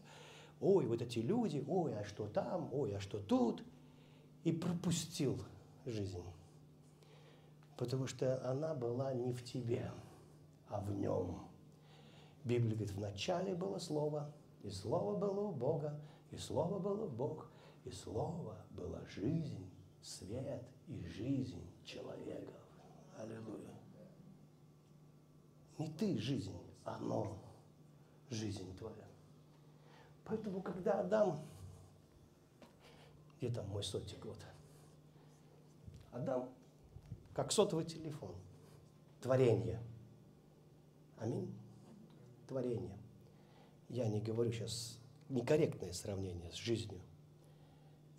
ой, вот эти люди, ой, а что там, ой, а что тут. И пропустил жизнь. Потому что она была не в тебе, а в нем. Библия говорит, в начале было Слово, и Слово было у Бога, и Слово было Бог, и Слово было жизнь, свет и жизнь человеков. Аллилуйя. Не ты жизнь, оно жизнь твоя. Поэтому, когда Адам, где там мой сотик, вот, Адам, как сотовый телефон, творение. Аминь. Творение. Я не говорю сейчас некорректное сравнение с жизнью.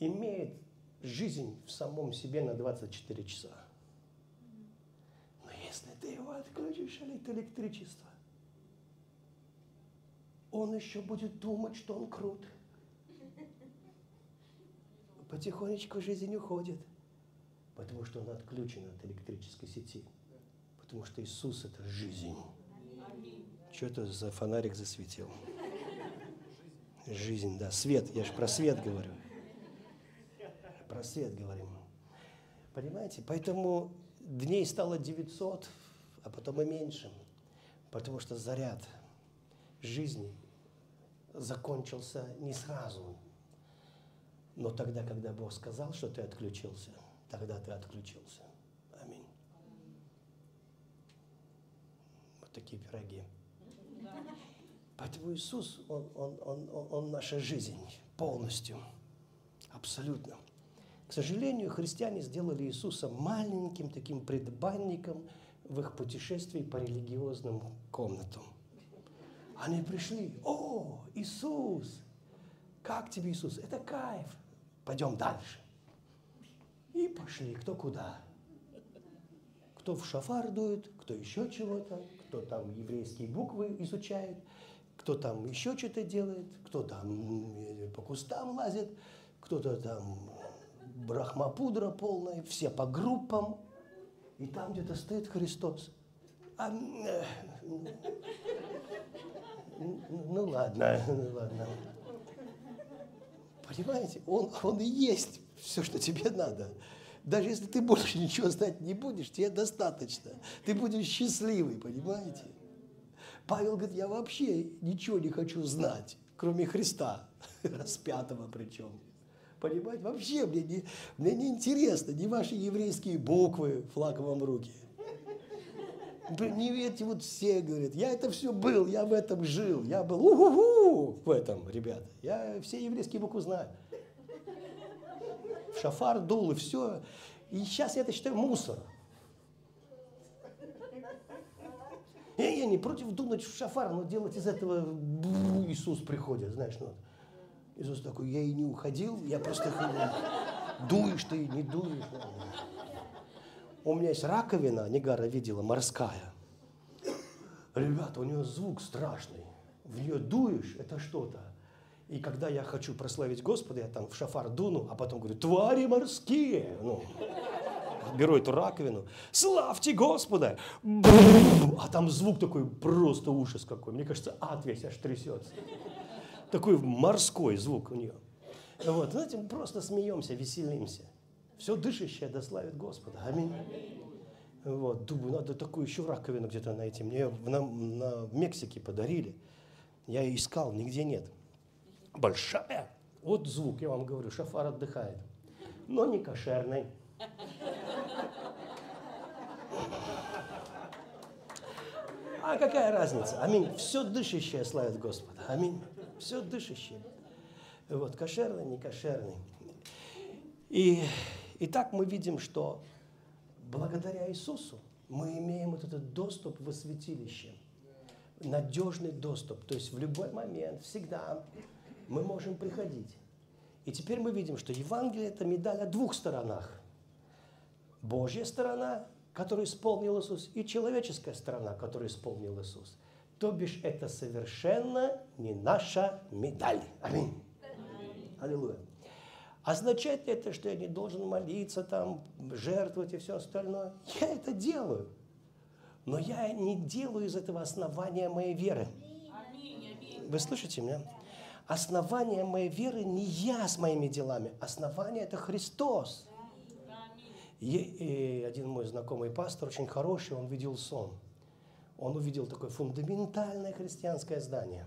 Имеет жизнь в самом себе на 24 часа. Но если ты его отключишь от электричества, он еще будет думать, что он крут. Потихонечку жизнь уходит, потому что он отключен от электрической сети. Потому что Иисус – это жизнь. Что это за фонарик засветил? Жизнь, да. Свет, я же про свет говорю про свет говорим. Понимаете? Поэтому дней стало 900, а потом и меньше. Потому что заряд жизни закончился не сразу. Но тогда, когда Бог сказал, что ты отключился, тогда ты отключился. Аминь. Вот такие пироги. Поэтому Иисус, Он, он, он, он наша жизнь полностью, абсолютно. К сожалению, христиане сделали Иисуса маленьким таким предбанником в их путешествии по религиозным комнатам. Они пришли, о, Иисус, как тебе Иисус? Это кайф. Пойдем дальше. И пошли, кто куда. Кто в шафар дует, кто еще чего-то, кто там еврейские буквы изучает, кто там еще что-то делает, кто там по кустам лазит, кто-то там брахмапудра полная, все по группам, и там где-то стоит Христос. А, э, ну ладно, ну ладно. Понимаете, он, он и есть все, что тебе надо. Даже если ты больше ничего знать не будешь, тебе достаточно. Ты будешь счастливый, понимаете? Павел говорит, я вообще ничего не хочу знать, кроме Христа, распятого причем. Понимаете? Вообще мне не, мне не интересно ни ваши еврейские буквы, флаг вам в руки. Не верьте, вот все говорят, я это все был, я в этом жил, я был у-ху-ху в этом, ребята. Я все еврейские буквы знаю. В шафар дул и все. И сейчас я это считаю мусор. Я, я не против дунуть в шафар, но делать из этого Иисус приходит, знаешь, ну. Иисус такой, я и не уходил, я просто дуешь ты, не дуешь. У меня есть раковина, Негара видела, морская. Ребята, у нее звук страшный. В нее дуешь, это что-то. И когда я хочу прославить Господа, я там в шафар дуну, а потом говорю, твари морские. Ну, беру эту раковину, славьте Господа. А там звук такой, просто ужас какой. Мне кажется, ад весь аж трясется. Такой морской звук у нее. Вот, знаете, мы просто смеемся, веселимся. Все дышащее дославит Господа. Аминь. Вот, думаю, надо такую еще раковину где-то найти. Мне на, на, в Мексике подарили. Я искал, нигде нет. Большая. Вот звук, я вам говорю, шафар отдыхает. Но не кошерный. А какая разница? Аминь. Все дышащее славит Господа. Аминь. Все дышащее. Вот, кошерный, не кошерный. И, и так мы видим, что благодаря Иисусу мы имеем вот этот доступ в святилище. Надежный доступ. То есть в любой момент, всегда мы можем приходить. И теперь мы видим, что Евангелие – это медаль о двух сторонах. Божья сторона, которую исполнил Иисус, и человеческая сторона, которую исполнил Иисус. То бишь это совершенно не наша медаль. Аминь. Аллилуйя. Означает ли это, что я не должен молиться, там, жертвовать и все остальное? Я это делаю. Но я не делаю из этого основания моей веры. Вы слышите меня? Основание моей веры не я с моими делами. Основание – это Христос. И, и один мой знакомый пастор, очень хороший, он видел сон. Он увидел такое фундаментальное христианское здание,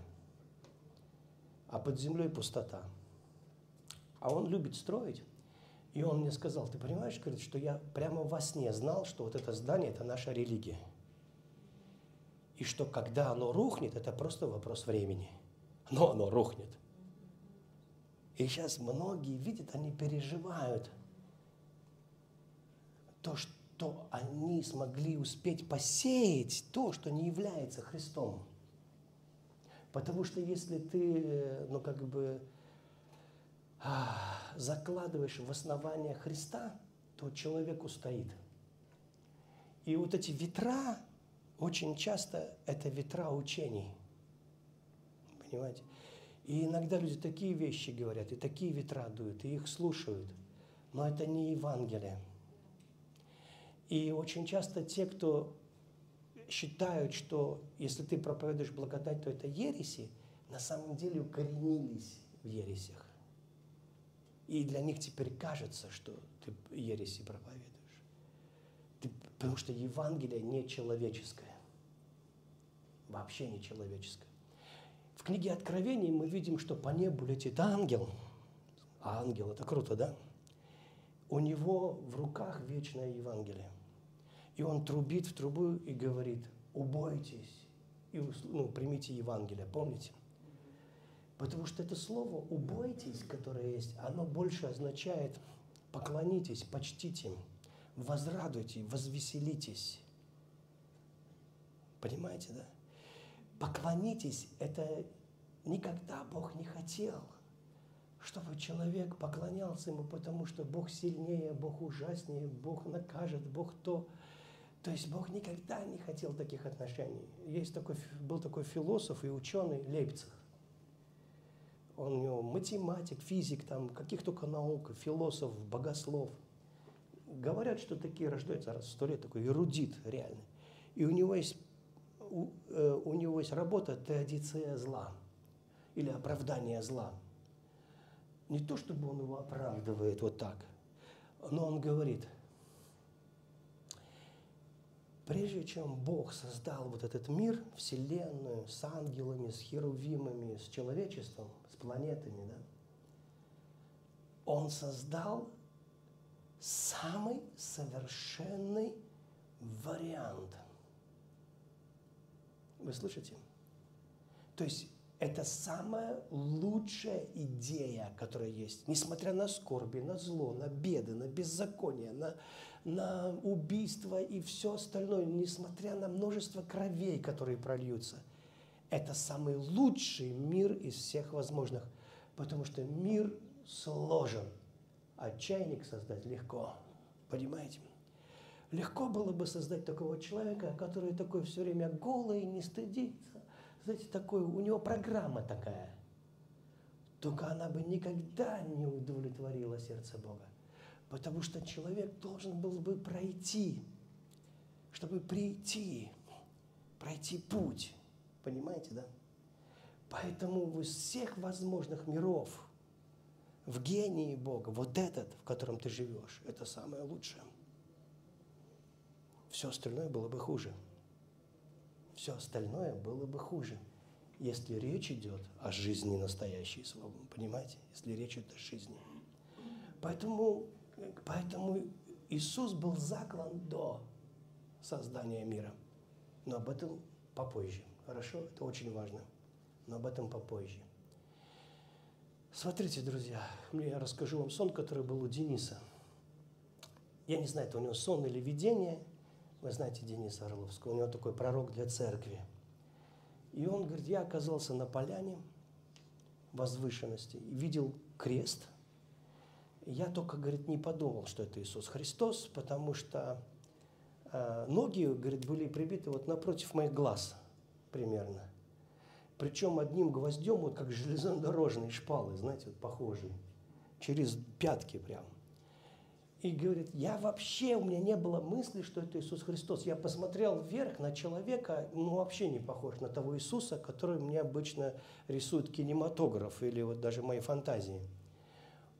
а под землей пустота. А он любит строить. И он мне сказал, ты понимаешь, говорит, что я прямо во сне знал, что вот это здание – это наша религия. И что когда оно рухнет, это просто вопрос времени. Но оно рухнет. И сейчас многие видят, они переживают – то, что они смогли успеть посеять, то, что не является Христом. Потому что если ты, ну как бы, закладываешь в основание Христа, то человек устоит. И вот эти ветра, очень часто это ветра учений. Понимаете? И иногда люди такие вещи говорят, и такие ветра дуют, и их слушают. Но это не Евангелие. И очень часто те, кто считают, что если ты проповедуешь благодать, то это ереси, на самом деле укоренились в ересях. И для них теперь кажется, что ты ереси проповедуешь. Ты, потому что Евангелие не человеческое. Вообще не человеческое. В книге Откровений мы видим, что по небу летит ангел. А ангел, это круто, да? У него в руках вечное Евангелие. И он трубит в трубу и говорит, убойтесь и ну, примите Евангелие, помните? Потому что это слово «убойтесь», которое есть, оно больше означает «поклонитесь», «почтите», «возрадуйте», «возвеселитесь». Понимаете, да? Поклонитесь – это никогда Бог не хотел, чтобы человек поклонялся Ему, потому что Бог сильнее, Бог ужаснее, Бог накажет, Бог то – то есть Бог никогда не хотел таких отношений. Есть такой, был такой философ и ученый Лейпциг. Он у него математик, физик, там, каких только наук, философ, богослов. Говорят, что такие рождаются раз в сто лет, такой эрудит реально. И у него есть, у, э, у него есть работа «Теодицея зла» или «Оправдание зла». Не то, чтобы он его оправдывает вот так, но он говорит – Прежде чем Бог создал вот этот мир, Вселенную, с ангелами, с херувимами, с человечеством, с планетами, да, Он создал самый совершенный вариант Вы слышите? То есть это самая лучшая идея, которая есть. Несмотря на скорби, на зло, на беды, на беззаконие, на, на убийство и все остальное, несмотря на множество кровей, которые прольются. Это самый лучший мир из всех возможных, потому что мир сложен, а чайник создать легко. Понимаете? Легко было бы создать такого человека, который такой все время голый, не стыдится, знаете, такой, у него программа такая. Только она бы никогда не удовлетворила сердце Бога. Потому что человек должен был бы пройти, чтобы прийти, пройти путь. Понимаете, да? Поэтому из всех возможных миров в гении Бога, вот этот, в котором ты живешь, это самое лучшее. Все остальное было бы хуже все остальное было бы хуже, если речь идет о жизни настоящей, понимаете? Если речь идет о жизни. Поэтому, поэтому Иисус был заклан до создания мира. Но об этом попозже. Хорошо? Это очень важно. Но об этом попозже. Смотрите, друзья, я расскажу вам сон, который был у Дениса. Я не знаю, это у него сон или видение – вы знаете Дениса Орловского, у него такой пророк для церкви. И он говорит, я оказался на поляне возвышенности и видел крест. Я только, говорит, не подумал, что это Иисус Христос, потому что э, ноги, говорит, были прибиты вот напротив моих глаз примерно. Причем одним гвоздем, вот как железнодорожные шпалы, знаете, вот похожие, через пятки прям и говорит, я вообще, у меня не было мысли, что это Иисус Христос. Я посмотрел вверх на человека, ну вообще не похож на того Иисуса, который мне обычно рисует кинематограф или вот даже мои фантазии.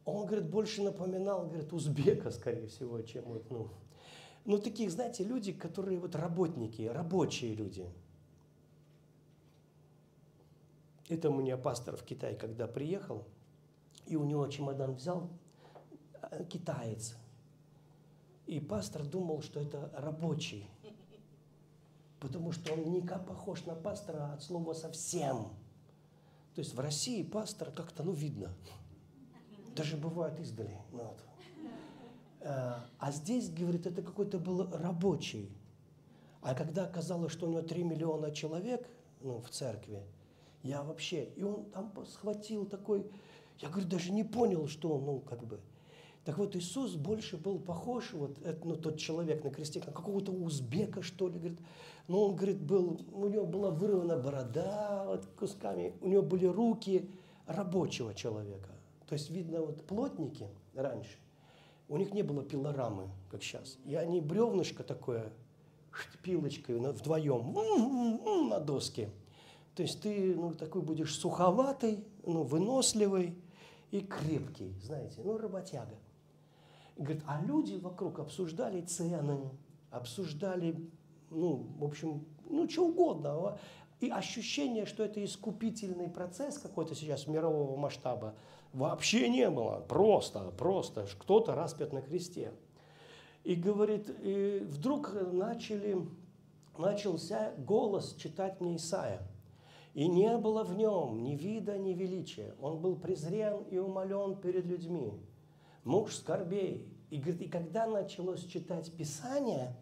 Он, говорит, больше напоминал, говорит, узбека, скорее всего, чем вот, ну, ну, таких, знаете, люди, которые вот работники, рабочие люди. Это у меня пастор в Китай, когда приехал, и у него чемодан взял, э, китаец, и пастор думал, что это рабочий, потому что он не похож на пастора от слова совсем. То есть в России пастор как-то, ну, видно. Даже бывает издали. Ну, вот. Э, а здесь, говорит, это какой-то был рабочий. А когда оказалось, что у него 3 миллиона человек ну, в церкви, я вообще... И он там схватил такой... Я, говорю, даже не понял, что он, ну, как бы... Так вот, Иисус больше был похож, вот ну, тот человек на кресте, на какого-то узбека, что ли, говорит. Но он, говорит, был, у него была вырвана борода вот, кусками, у него были руки рабочего человека. То есть, видно, вот плотники раньше, у них не было пилорамы, как сейчас. И они бревнышко такое, пилочкой вдвоем на доске. То есть ты ну, такой будешь суховатый, ну, выносливый и крепкий, знаете, ну, работяга. Говорит, а люди вокруг обсуждали цены, обсуждали, ну, в общем, ну, что угодно. И ощущение, что это искупительный процесс какой-то сейчас мирового масштаба, вообще не было. Просто, просто. Кто-то распят на кресте. И говорит, и вдруг начали, начался голос читать мне Исаия. И не было в нем ни вида, ни величия. Он был презрен и умолен перед людьми муж скорбей. И, говорит, и когда началось читать Писание,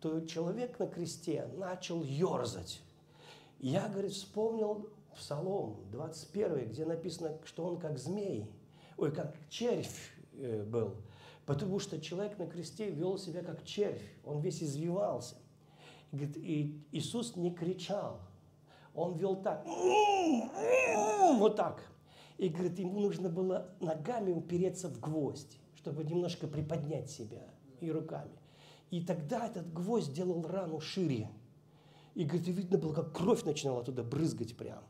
то человек на кресте начал ерзать. Я, говорит, вспомнил Псалом 21, где написано, что он как змей, ой, как червь э, был. Потому что человек на кресте вел себя как червь, он весь извивался. И, Иисус не кричал, он вел так, вот так. И, говорит, ему нужно было ногами упереться в гвоздь, чтобы немножко приподнять себя и руками. И тогда этот гвоздь делал рану шире. И, говорит, видно было, как кровь начинала туда брызгать прям.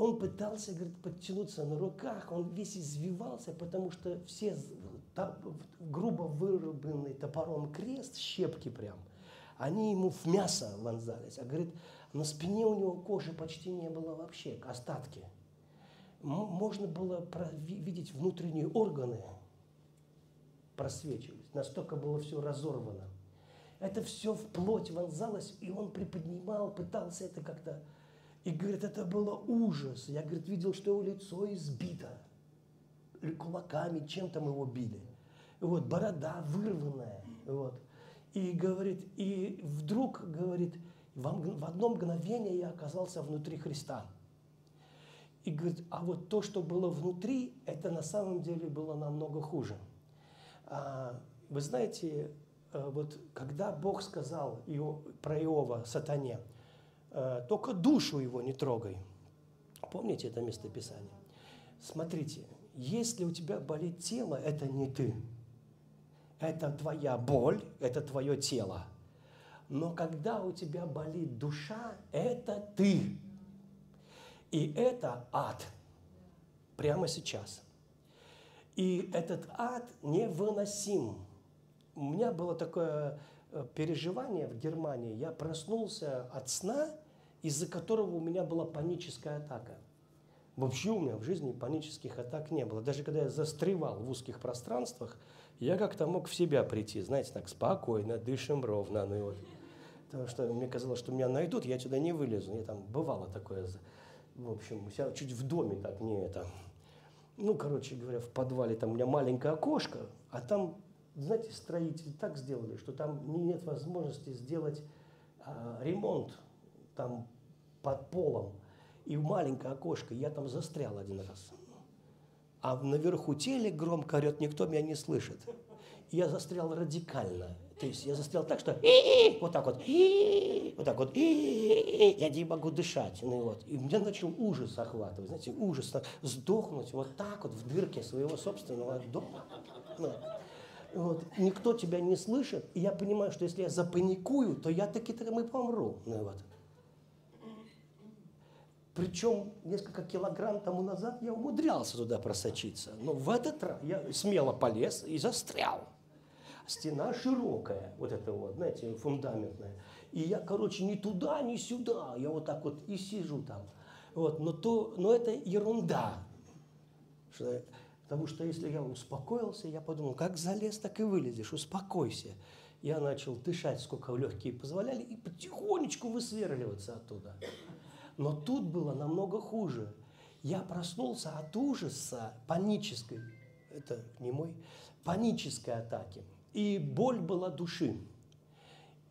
Он пытался, говорит, подтянуться на руках, он весь извивался, потому что все грубо вырубленный топором крест, щепки прям, они ему в мясо вонзались. А, говорит, на спине у него кожи почти не было вообще, остатки можно было видеть внутренние органы, просвечивались. Настолько было все разорвано. это все в плоть вонзалось, и он приподнимал, пытался это как-то. И говорит, это было ужас. Я, говорит, видел, что его лицо избито. Кулаками, чем там его били. Вот, борода вырванная. Вот. И говорит, и вдруг, говорит, в одно мгновение я оказался внутри Христа. И говорит, а вот то, что было внутри, это на самом деле было намного хуже. А, вы знаете, э, вот когда Бог сказал про Иова сатане, только душу его не трогай. Помните это местописание? Смотрите, если у тебя болит тело, это не ты. Это твоя боль, это твое тело. Но когда у тебя болит душа, это ты. И это ад прямо сейчас. И этот ад невыносим. У меня было такое э, переживание в Германии. Я проснулся от сна, из-за которого у меня была паническая атака. Вообще у меня в жизни панических атак не было. Даже когда я застревал в узких пространствах, я как-то мог в себя прийти, знаете, так спокойно, дышим ровно. Ну и вот. Потому что мне казалось, что меня найдут, я туда не вылезу. Я там бывало такое в общем, у себя чуть в доме так не это. Ну, короче говоря, в подвале там у меня маленькое окошко, а там, знаете, строители так сделали, что там нет возможности сделать а, ремонт там под полом. И маленькое окошко, я там застрял один раз. А наверху телек громко орет, никто меня не слышит. я застрял радикально. То есть я застрял так, что вот так вот, вот так вот, я не могу дышать. Ну, и, вот. и меня начал ужас охватывать, знаете, ужас, сдохнуть вот так вот в дырке своего собственного дома. Вот. Никто тебя не слышит, и я понимаю, что если я запаникую, то я таки там и помру. Ну, вот. Причем несколько килограмм тому назад я умудрялся туда просочиться. Но в этот раз я смело полез и застрял стена широкая, вот это вот, знаете, фундаментная. И я, короче, ни туда, ни сюда, я вот так вот и сижу там. Вот, но, то, но это ерунда. Что, потому что если я успокоился, я подумал, как залез, так и вылезешь, успокойся. Я начал дышать, сколько легкие позволяли, и потихонечку высверливаться оттуда. Но тут было намного хуже. Я проснулся от ужаса панической, это не мой, панической атаки. И боль была души.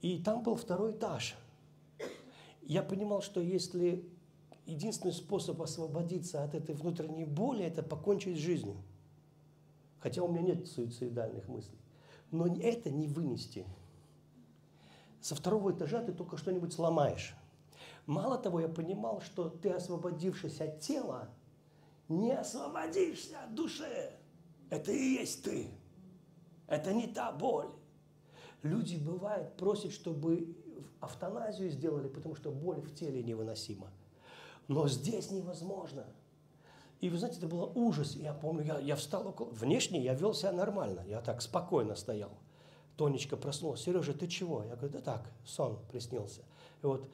И там был второй этаж. Я понимал, что если единственный способ освободиться от этой внутренней боли, это покончить с жизнью. Хотя у меня нет суицидальных мыслей. Но это не вынести. Со второго этажа ты только что-нибудь сломаешь. Мало того, я понимал, что ты, освободившись от тела, не освободишься от души. Это и есть ты. Это не та боль. Люди, бывает, просят, чтобы автоназию сделали, потому что боль в теле невыносима. Но здесь невозможно. И вы знаете, это был ужас. Я помню, я, я встал около... Внешне я вел себя нормально. Я так спокойно стоял. Тонечка проснулась. Сережа, ты чего? Я говорю, да так, сон приснился. И вот,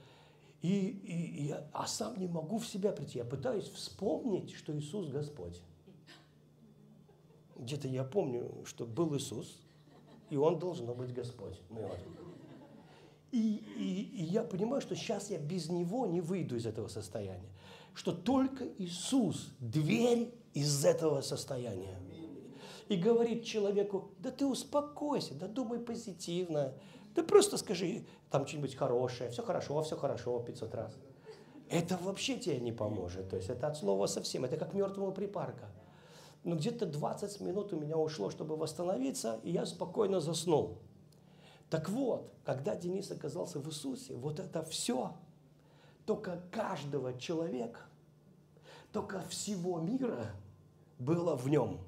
и, и, и я, а сам не могу в себя прийти. Я пытаюсь вспомнить, что Иисус Господь где-то я помню, что был Иисус, и Он должен быть Господь. Ну и, и, и я понимаю, что сейчас я без Него не выйду из этого состояния. Что только Иисус – дверь из этого состояния. И говорит человеку, да ты успокойся, да думай позитивно, да просто скажи там что-нибудь хорошее, все хорошо, все хорошо 500 раз. Это вообще тебе не поможет. То есть это от слова совсем, это как мертвому припарка ну, где-то 20 минут у меня ушло, чтобы восстановиться, и я спокойно заснул. Так вот, когда Денис оказался в Иисусе, вот это все, только каждого человека, только всего мира было в нем.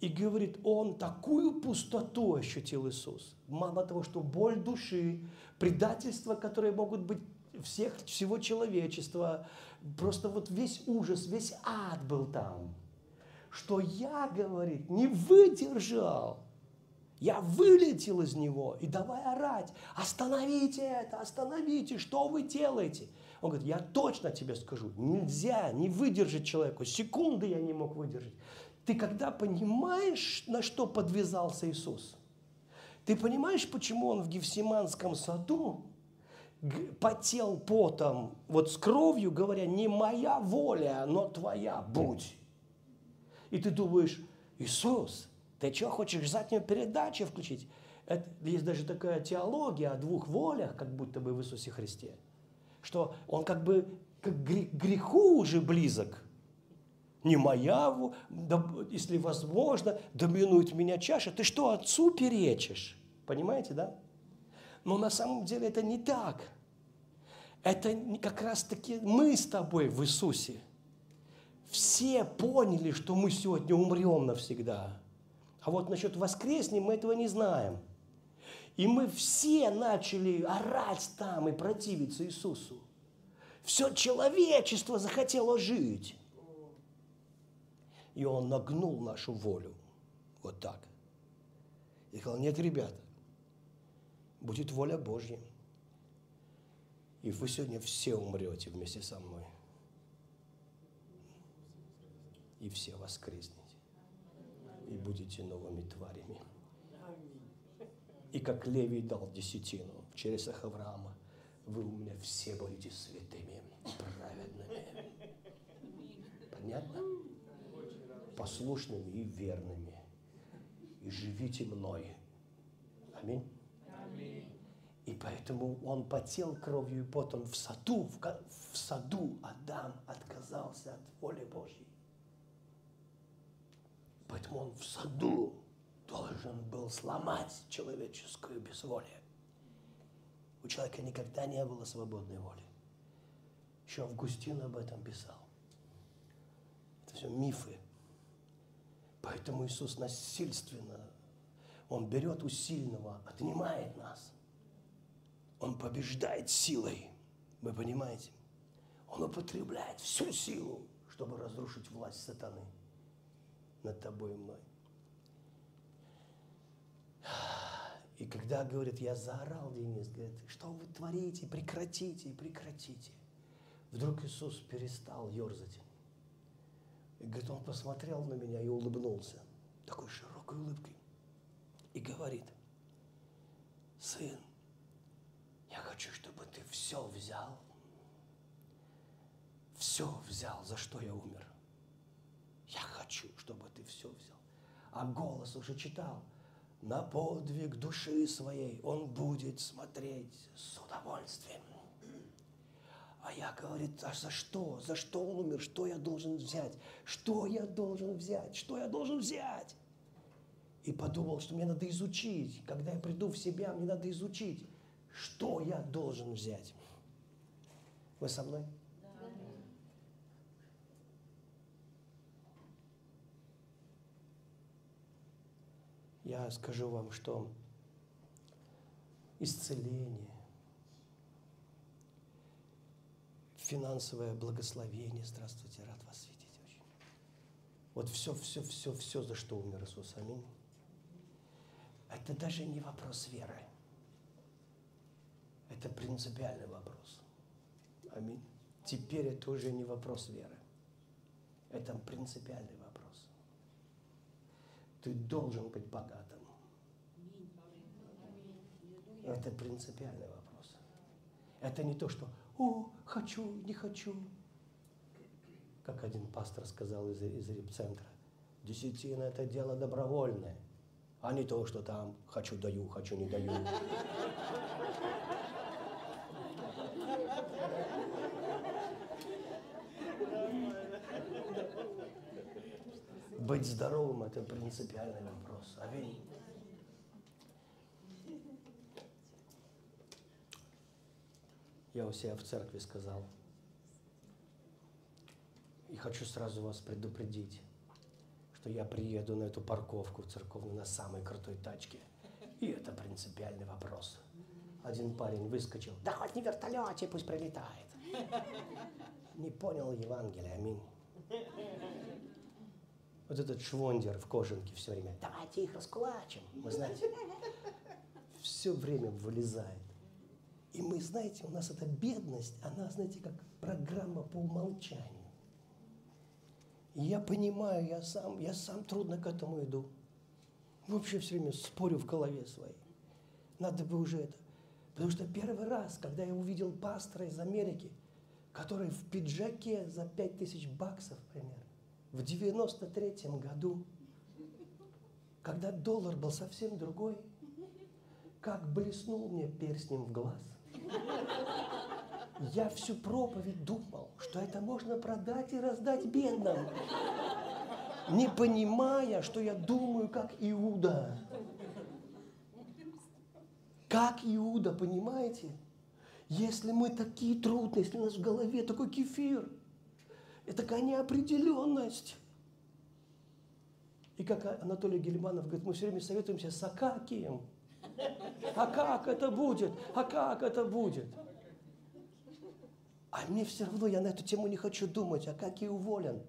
И говорит, он такую пустоту ощутил Иисус. Мало того, что боль души, предательства, которые могут быть всех, всего человечества, просто вот весь ужас, весь ад был там – что я, говорит, не выдержал. Я вылетел из него и давай орать, остановите это, остановите, что вы делаете? Он говорит, я точно тебе скажу, нельзя не выдержать человеку, секунды я не мог выдержать. Ты когда понимаешь, на что подвязался Иисус, Ты понимаешь, почему он в Гефсиманском саду потел потом, вот с кровью говоря, не моя воля, но твоя будь. И ты думаешь, Иисус, ты что, хочешь заднюю передачу включить? Это, есть даже такая теология о двух волях, как будто бы в Иисусе Христе, что он как бы к греху уже близок. Не моя, если возможно, доминует меня чаша. Ты что, отцу перечишь? Понимаете, да? Но на самом деле это не так. Это как раз таки мы с тобой в Иисусе. Все поняли, что мы сегодня умрем навсегда. А вот насчет воскреснем мы этого не знаем. И мы все начали орать там и противиться Иисусу. Все человечество захотело жить. И Он нагнул нашу волю. Вот так. И сказал, нет, ребята, будет воля Божья. И вы сегодня все умрете вместе со мной. И все воскреснете. И будете новыми тварями. И как Левий дал десятину в чересах Авраама, вы у меня все будете святыми, праведными. Понятно? Послушными и верными. И живите мной. Аминь. И поэтому он потел кровью и потом в саду, в, в саду Адам отказался от воли Божьей. Поэтому он в саду должен был сломать человеческую безволие. У человека никогда не было свободной воли. Еще Августин об этом писал. Это все мифы. Поэтому Иисус насильственно, Он берет у сильного, отнимает нас. Он побеждает силой. Вы понимаете? Он употребляет всю силу, чтобы разрушить власть сатаны над тобой и мной. И когда, говорит, я заорал, Денис, говорит, что вы творите, прекратите, прекратите. Вдруг Иисус перестал ерзать. И говорит, он посмотрел на меня и улыбнулся такой широкой улыбкой. И говорит, сын, я хочу, чтобы ты все взял. Все взял, за что я умер. Я хочу, чтобы ты все взял. А голос уже читал – на подвиг души своей он будет смотреть с удовольствием. А я, говорит, а за что? За что он умер? Что я должен взять? Что я должен взять? Что я должен взять? И подумал, что мне надо изучить. Когда я приду в себя, мне надо изучить, что я должен взять. Вы со мной? Я скажу вам, что исцеление, финансовое благословение, здравствуйте, рад вас видеть очень. Вот все, все, все, все, за что умер Иисус, аминь. Это даже не вопрос веры. Это принципиальный вопрос. Аминь. Теперь это уже не вопрос веры. Это принципиальный. Ты должен быть богатым. Это принципиальный вопрос. Это не то, что «О, хочу, не хочу». Как один пастор сказал из, из репцентра, десятина – это дело добровольное, а не то, что там «хочу, даю, хочу, не даю». Быть здоровым – это принципиальный вопрос. Аминь. Я у себя в церкви сказал. И хочу сразу вас предупредить, что я приеду на эту парковку церковную на самой крутой тачке. И это принципиальный вопрос. Один парень выскочил. Да хоть не вертолете, пусть прилетает. Не понял Евангелие, аминь. Вот этот швондер в кожанке все время. Давайте их раскулачим. Вы знаете, все время вылезает. И мы, знаете, у нас эта бедность, она, знаете, как программа по умолчанию. И я понимаю, я сам, я сам трудно к этому иду. Вообще все время спорю в голове своей. Надо бы уже это. Потому что первый раз, когда я увидел пастора из Америки, который в пиджаке за 5000 баксов примерно, в 93 году, когда доллар был совсем другой, как блеснул мне перстнем в глаз. Я всю проповедь думал, что это можно продать и раздать бедным, не понимая, что я думаю, как Иуда. Как Иуда, понимаете? Если мы такие трудные, если у нас в голове такой кефир, это такая неопределенность. И как Анатолий Гельманов говорит, мы все время советуемся с Акакием. А как это будет? А как это будет? А мне все равно, я на эту тему не хочу думать. Акакий уволен.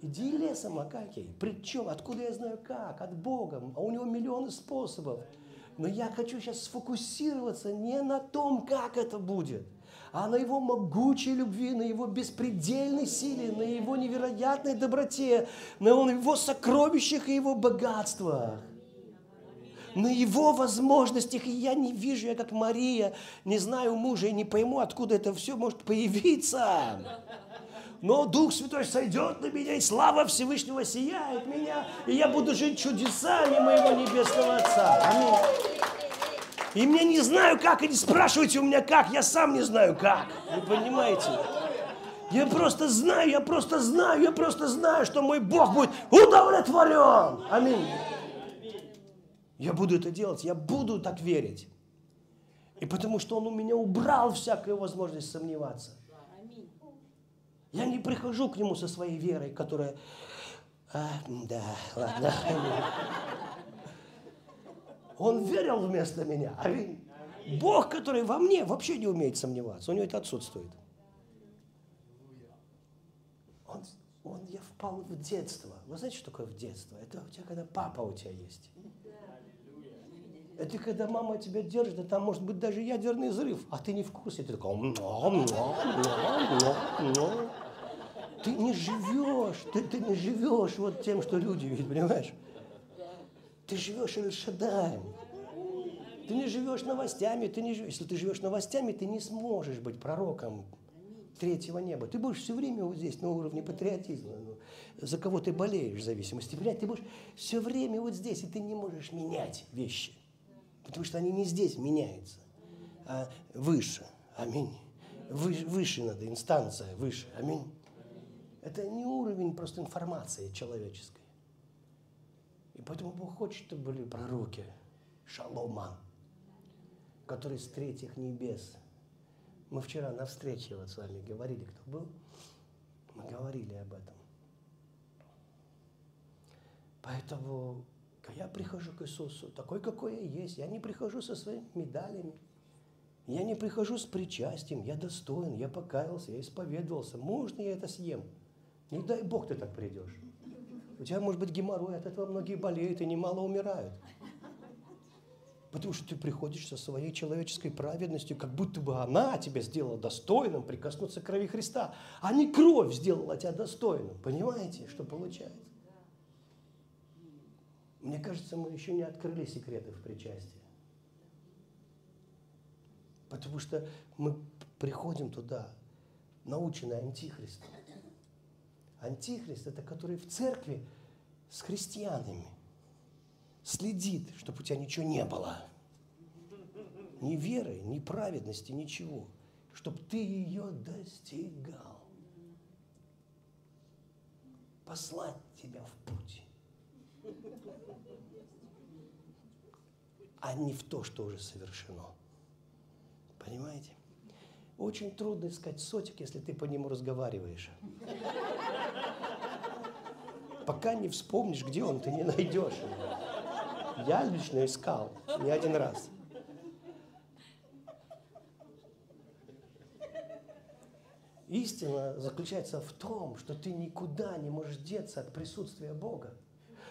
Иди лесом, Акакий. Причем, откуда я знаю как? От Бога. А у него миллионы способов. Но я хочу сейчас сфокусироваться не на том, как это будет, а на его могучей любви, на его беспредельной силе, на его невероятной доброте, на его сокровищах и его богатствах на его возможностях, и я не вижу, я как Мария, не знаю мужа и не пойму, откуда это все может появиться но Дух Святой сойдет на меня, и слава Всевышнего сияет меня, и я буду жить чудесами моего Небесного Отца. Аминь. И мне не знаю как, и не спрашивайте у меня как, я сам не знаю как. Вы понимаете? Я просто знаю, я просто знаю, я просто знаю, что мой Бог будет удовлетворен. Аминь. Я буду это делать, я буду так верить. И потому что Он у меня убрал всякую возможность сомневаться. Я не прихожу к нему со своей верой, которая... А, да, ладно. Он верил вместо меня. Аминь. Бог, который во мне, вообще не умеет сомневаться. У него это отсутствует. Он, он, я впал в детство. Вы знаете, что такое в детство? Это у тебя, когда папа у тебя есть. Это когда мама тебя держит, и там может быть даже ядерный взрыв, а ты не в курсе. Ты такой... Ты не живешь, ты, ты не живешь вот тем, что люди видят, понимаешь? Ты живешь Эльшадаем. Ты не живешь новостями, ты не живешь. Если ты живешь новостями, ты не сможешь быть пророком третьего неба. Ты будешь все время вот здесь на уровне патриотизма. Ну, за кого ты болеешь в зависимости. Понимаете, ты будешь все время вот здесь, и ты не можешь менять вещи. Потому что они не здесь меняются, а выше. Аминь. Вы, выше надо, инстанция выше. Аминь. Это не уровень просто информации человеческой. И поэтому Бог хочет, чтобы были пророки, шалома, которые с третьих небес. Мы вчера на встрече вот с вами говорили, кто был, мы говорили об этом. Поэтому я прихожу к Иисусу, такой, какой я есть. Я не прихожу со своими медалями. Я не прихожу с причастием. Я достоин, я покаялся, я исповедовался. Можно я это съем? Не дай Бог ты так придешь. У тебя может быть геморрой, от этого многие болеют и немало умирают. Потому что ты приходишь со своей человеческой праведностью, как будто бы она тебя сделала достойным прикоснуться к крови Христа, а не кровь сделала тебя достойным. Понимаете, что получается? Мне кажется, мы еще не открыли секреты в причастии. Потому что мы приходим туда, наученные антихристом. Антихрист – это который в церкви с христианами следит, чтобы у тебя ничего не было. Ни веры, ни праведности, ничего. Чтобы ты ее достигал. Послать тебя в путь. А не в то, что уже совершено. Понимаете? Очень трудно искать сотик, если ты по нему разговариваешь. Пока не вспомнишь, где он, ты не найдешь его. Я лично искал не один раз. Истина заключается в том, что ты никуда не можешь деться от присутствия Бога.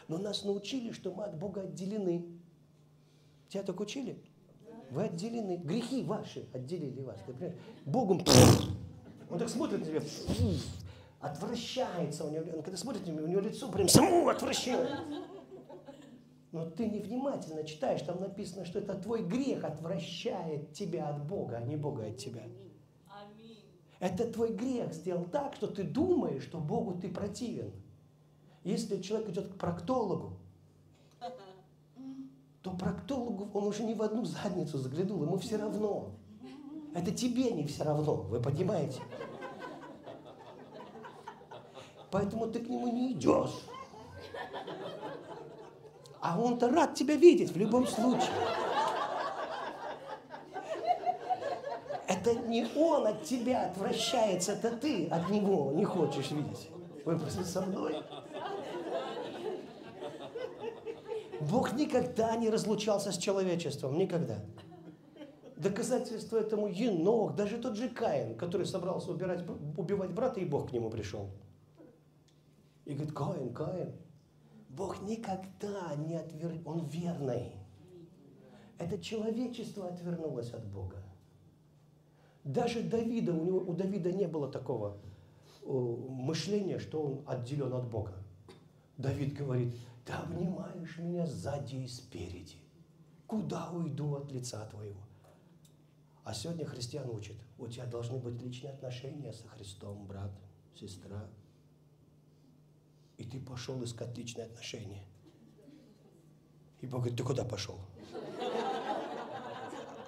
Но нас научили, что мы от Бога отделены. Тебя так учили? Вы отделены. Грехи ваши отделили вас. Понимаешь? Богом он так смотрит на тебя, отвращается у него. Он когда смотрит на него, у него лицо прям само отвращение. Но ты невнимательно читаешь, там написано, что это твой грех отвращает тебя от Бога, а не Бога от тебя. Это твой грех сделал так, что ты думаешь, что Богу ты противен. Если человек идет к проктологу, то проктологу он уже не в одну задницу заглянул, ему все равно. Это тебе не все равно, вы понимаете? Поэтому ты к нему не идешь. А он-то рад тебя видеть в любом случае. Это не он от тебя отвращается, это ты от него не хочешь видеть. Вы просто со мной? Бог никогда не разлучался с человечеством, никогда. Доказательство этому енох, даже тот же Каин, который собрался убирать, убивать брата, и Бог к нему пришел. И говорит, Каин, Каин, Бог никогда не отверг, Он верный. Это человечество отвернулось от Бога. Даже Давида, у, него, у Давида не было такого мышления, что он отделен от Бога. Давид говорит, ты обнимаешь меня сзади и спереди. Куда уйду от лица твоего? А сегодня христиан учат, у тебя должны быть личные отношения со Христом, брат, сестра. И ты пошел искать личные отношения. И Бог говорит, ты куда пошел?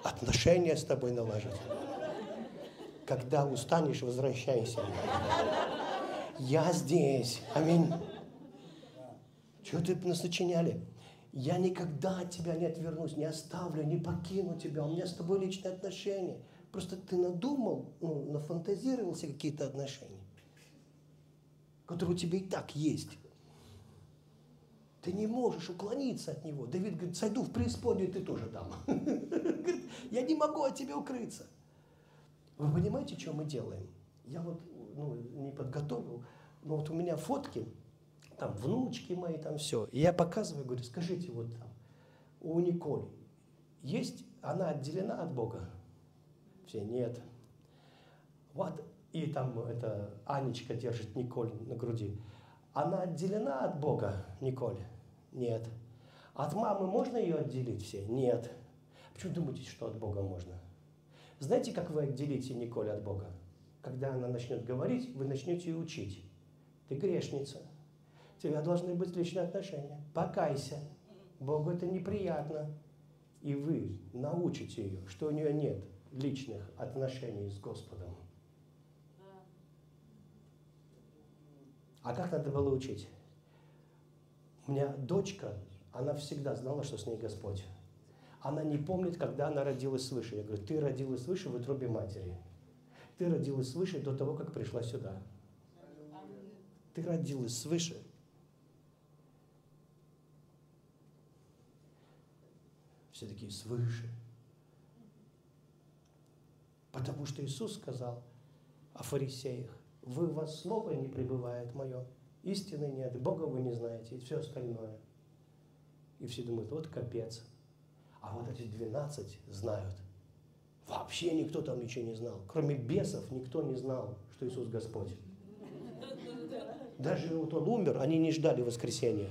Отношения с тобой налаживать. Когда устанешь, возвращайся. Я здесь. Аминь. Чего ты нас сочиняли? Я никогда от тебя не отвернусь, не оставлю, не покину тебя. У меня с тобой личные отношения. Просто ты надумал, ну, нафантазировал себе какие-то отношения, которые у тебя и так есть. Ты не можешь уклониться от него. Давид говорит, сойду в преисподнюю, ты тоже там. Говорит, я не могу от тебя укрыться. Вы понимаете, что мы делаем? Я вот ну, не подготовил, но вот у меня фотки, там внучки мои, там все. И я показываю, говорю, скажите, вот там, у Николь есть, она отделена от Бога? Все, нет. Вот, и там это Анечка держит Николь на груди. Она отделена от Бога, Николь? Нет. От мамы можно ее отделить все? Нет. Почему думаете, что от Бога можно? Знаете, как вы отделите Николь от Бога? Когда она начнет говорить, вы начнете ее учить. Ты грешница – тебя должны быть личные отношения. Покайся. Богу это неприятно. И вы научите ее, что у нее нет личных отношений с Господом. А как надо было учить? У меня дочка, она всегда знала, что с ней Господь. Она не помнит, когда она родилась свыше. Я говорю, ты родилась свыше в утробе матери. Ты родилась свыше до того, как пришла сюда. Ты родилась свыше Все такие свыше. Потому что Иисус сказал о фарисеях, вы в вас слово не пребывает мое, истины нет, Бога вы не знаете, и все остальное. И все думают, вот капец. А вот эти 12 знают. Вообще никто там ничего не знал. Кроме бесов никто не знал, что Иисус Господь. Даже вот он умер, они не ждали воскресения.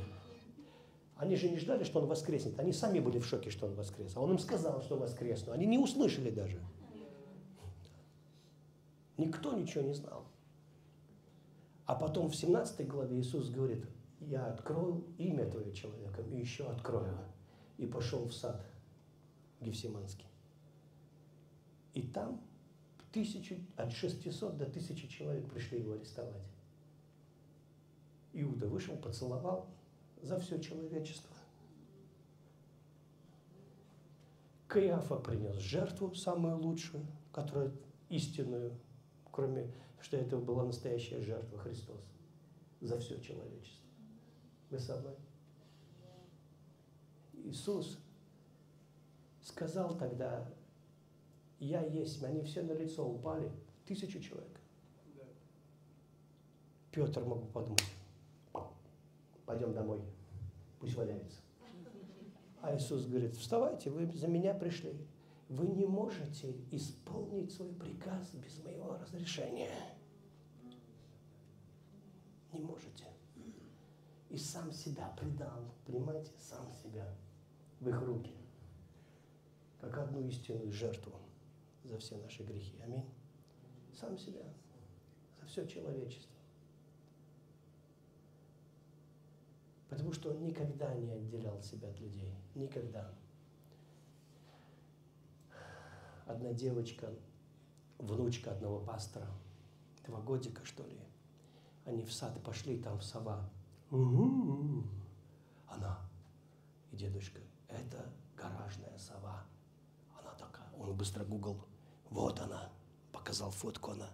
Они же не ждали, что он воскреснет. Они сами были в шоке, что он воскрес. А он им сказал, что воскрес. Но они не услышали даже. Никто ничего не знал. А потом в 17 главе Иисус говорит, я открою имя твое человеком и еще открою. И пошел в сад Гефсиманский. И там тысячу, от 600 до 1000 человек пришли его арестовать. Иуда вышел, поцеловал, за все человечество. Каиафа принес жертву самую лучшую, которую истинную, кроме что это была настоящая жертва Христос за все человечество. Вы со мной? Иисус сказал тогда, я есть, они все на лицо упали, тысячу человек. Петр мог бы подумать, пойдем домой, пусть валяется. А Иисус говорит, вставайте, вы за меня пришли. Вы не можете исполнить свой приказ без моего разрешения. Не можете. и сам себя предал, понимаете, сам себя в их руки, как одну истинную жертву за все наши грехи. Аминь. Сам себя, за все человечество. Потому что он никогда не отделял себя от людей. Никогда. Одна девочка, внучка одного пастора, два годика, что ли, они в сад пошли, там сова. У-у-у. Она и дедушка, это гаражная сова. Она такая, он быстро гугл, вот она, показал фотку она.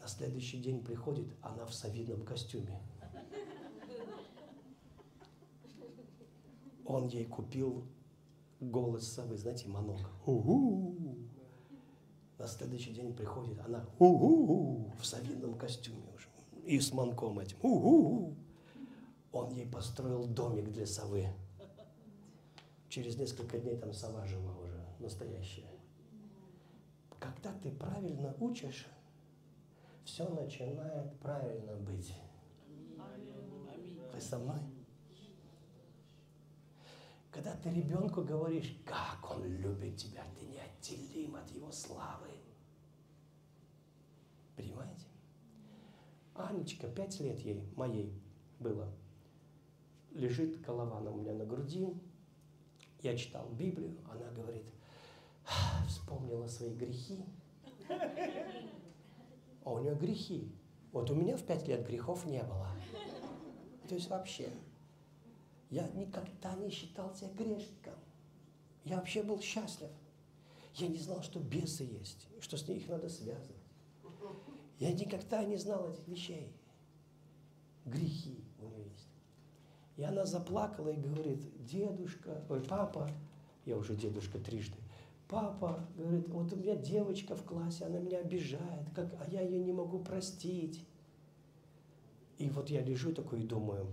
На следующий день приходит, она в совидном костюме. Он ей купил голос совы, знаете, манок. У-у-у. На следующий день приходит, она у-у-у, в совином костюме уже и с манком этим. У-у-у. Он ей построил домик для совы. Через несколько дней там сова жила уже, настоящая. Когда ты правильно учишь, все начинает правильно быть. Вы со мной? Когда ты ребенку говоришь, как он любит тебя, ты неотделим от его славы. Понимаете? Анечка, пять лет ей, моей было, лежит голова у меня на груди. Я читал Библию, она говорит, вспомнила свои грехи. А у нее грехи. Вот у меня в пять лет грехов не было. То есть вообще. Я никогда не считал себя грешником. Я вообще был счастлив. Я не знал, что бесы есть, что с ней их надо связывать. Я никогда не знал этих вещей. Грехи у нее есть. И она заплакала и говорит, дедушка, ой, папа, я уже дедушка трижды, папа, говорит, вот у меня девочка в классе, она меня обижает, как, а я ее не могу простить. И вот я лежу такой и думаю,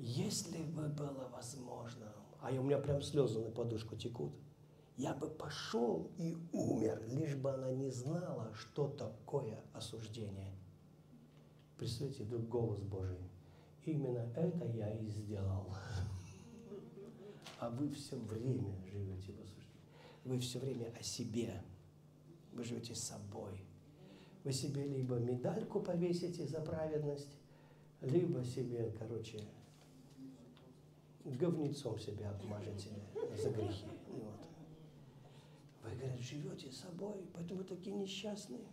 если бы было возможно, а у меня прям слезы на подушку текут, я бы пошел и умер, лишь бы она не знала, что такое осуждение. Представьте, вдруг голос Божий. Именно это я и сделал. А вы все время живете в осуждении. Вы все время о себе. Вы живете с собой. Вы себе либо медальку повесите за праведность, либо себе, короче, говнецом себя обмажете за грехи. Вот. Вы, говорят, живете собой, поэтому такие несчастные.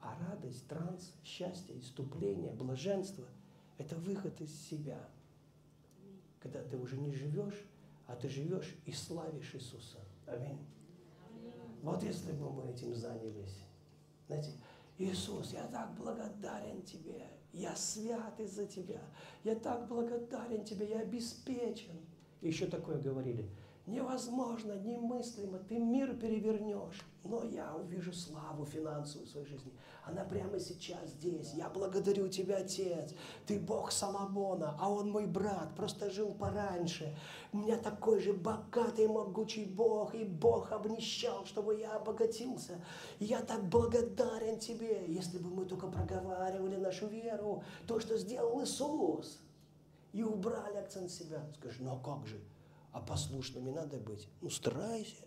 А радость, транс, счастье, иступление, блаженство – это выход из себя. Когда ты уже не живешь, а ты живешь и славишь Иисуса. Аминь. Вот если бы мы этим занялись. Знаете, Иисус, я так благодарен Тебе. Я свят из-за Тебя. Я так благодарен Тебе. Я обеспечен. И еще такое говорили. Невозможно, немыслимо. Ты мир перевернешь. Но я увижу славу финансовую в своей жизни. Она прямо сейчас здесь. Я благодарю Тебя, Отец. Ты Бог Соломона, а он мой брат, просто жил пораньше. У меня такой же богатый, могучий Бог, и Бог обнищал, чтобы я обогатился. И я так благодарен Тебе. Если бы мы только проговаривали нашу веру, то, что сделал Иисус, и убрали акцент себя. Скажи, ну а как же? А послушными надо быть. Ну, старайся.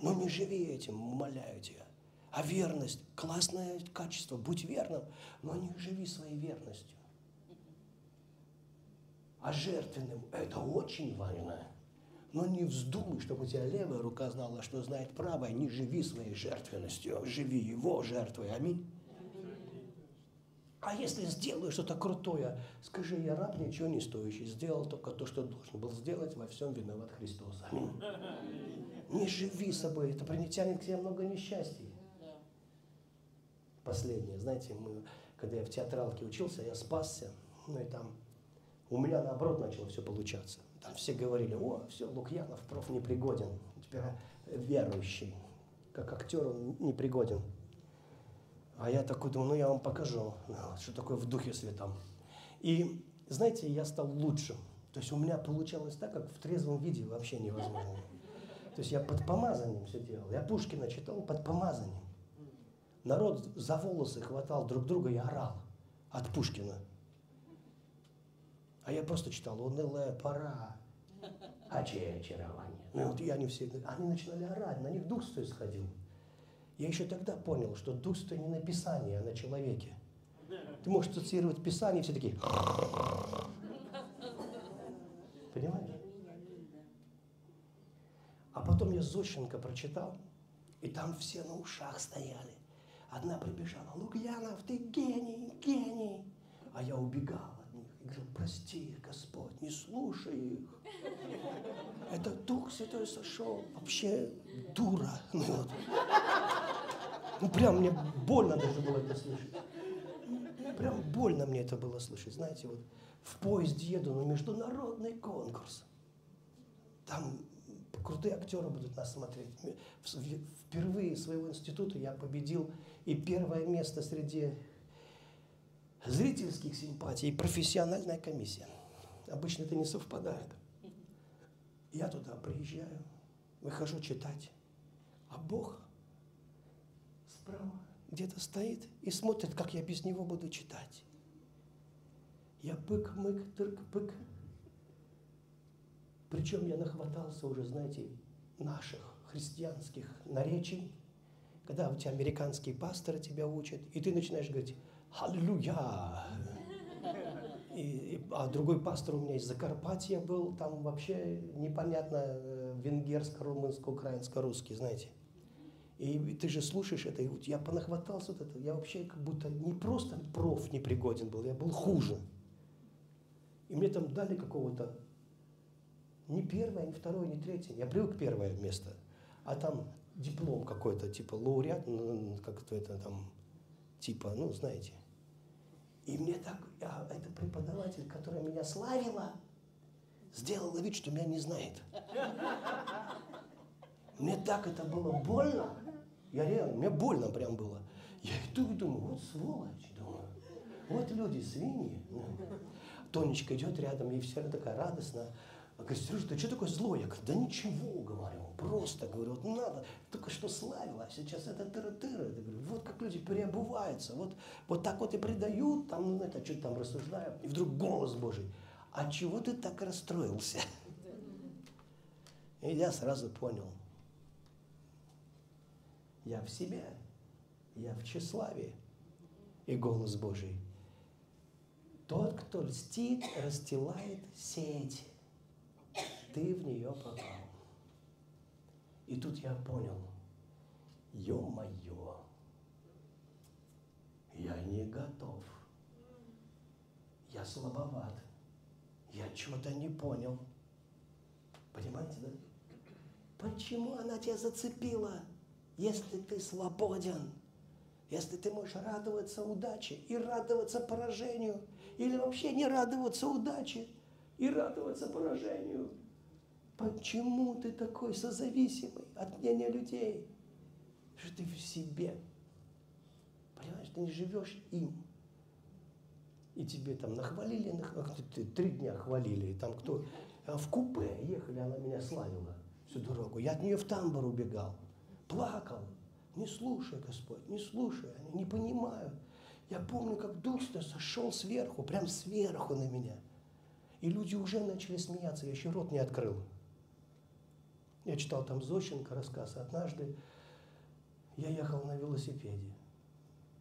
Но не живи этим, умоляю тебя. А верность – классное качество, будь верным, но не живи своей верностью. А жертвенным – это очень важно. Но не вздумай, чтобы у тебя левая рука знала, что знает правая. Не живи своей жертвенностью, живи его жертвой. Аминь. А если сделаю что-то крутое, скажи, я раб ничего не стоящий, сделал только то, что должен был сделать, во всем виноват Христос. Аминь. Не живи собой, это принесет к тебе много несчастья. Последнее, знаете, мы, когда я в театралке учился, я спасся, ну и там у меня наоборот начало все получаться. Там все говорили, о, все, Лукьянов проф непригоден, теперь верующий, как актер он непригоден. А я такой думаю, ну я вам покажу, ну, что такое в Духе Святом. И, знаете, я стал лучшим. То есть у меня получалось так, как в трезвом виде вообще невозможно. То есть я под помазанием все делал. Я Пушкина читал под помазанием. Народ за волосы хватал друг друга и орал от Пушкина. я просто читал «Унылая пора», «А очарование». Ну вот я не все, они начинали орать, на них Дух Святой сходил. Я еще тогда понял, что Дух Святой не на Писании, а на человеке. Ты можешь цитировать Писание, все такие... Понимаешь? А потом я Зощенко прочитал, и там все на ушах стояли. Одна прибежала, Лукьянов, ты гений, гений. А я убегал от них и говорил, прости, Господь, не слушай их. Это Дух Святой сошел, вообще дура. Ну, вот. Ну прям мне больно даже было это слышать. Прям больно мне это было слышать. Знаете, вот в поезде еду на международный конкурс. Там крутые актеры будут нас смотреть. Впервые своего института я победил и первое место среди зрительских симпатий, и профессиональная комиссия. Обычно это не совпадает. Я туда приезжаю, выхожу читать, а Бог справа где-то стоит и смотрит, как я без него буду читать. Я бык-мык, тырк-бык. Причем я нахватался уже, знаете, наших христианских наречий, когда у тебя американские пасторы тебя учат, и ты начинаешь говорить «Аллилуйя!» и, а другой пастор у меня из Закарпатья был, там вообще непонятно э, венгерско, румынско, украинско, русский, знаете. И ты же слушаешь это, и вот я понахватался вот это, я вообще как будто не просто проф непригоден был, я был хуже. И мне там дали какого-то не первое, не второе, не третье. Я привык первое место. А там диплом какой-то, типа лауреат, ну, как-то это там, типа, ну, знаете. И мне так, а, это преподаватель, которая меня славила, сделала вид, что меня не знает. Мне так это было больно. Я реально, мне больно прям было. Я иду и думаю, вот сволочь, думаю. Вот люди, свиньи. Тонечка идет рядом, ей все такая радостная. Говорит, Сережа, ты что такой злой? Я говорю, да ничего, говорю, просто, говорю, вот надо, только что славила, а сейчас это тыры-тыры. Я говорю, вот как люди переобуваются, вот, вот так вот и предают, там, ну, это, что-то там рассуждаю, и вдруг голос Божий, а чего ты так расстроился? И я сразу понял, я в себе, я в тщеславии. И голос Божий. Тот, кто льстит, расстилает сеть ты в нее попал. И тут я понял, ё-моё, я не готов. Я слабоват. Я чего-то не понял. Понимаете, да? Почему она тебя зацепила, если ты свободен? Если ты можешь радоваться удаче и радоваться поражению, или вообще не радоваться удаче и радоваться поражению – Почему ты такой созависимый от мнения людей? Что ты в себе. Понимаешь, ты не живешь им. И тебе там нахвалили, нахвалили три дня хвалили, и там кто... А в купе ехали, она меня славила всю дорогу. Я от нее в тамбур убегал, плакал. Не слушай, Господь, не слушай, они не понимают. Я помню, как Дух сошел сверху, прям сверху на меня. И люди уже начали смеяться, я еще рот не открыл. Я читал там Зощенко рассказ. Однажды я ехал на велосипеде.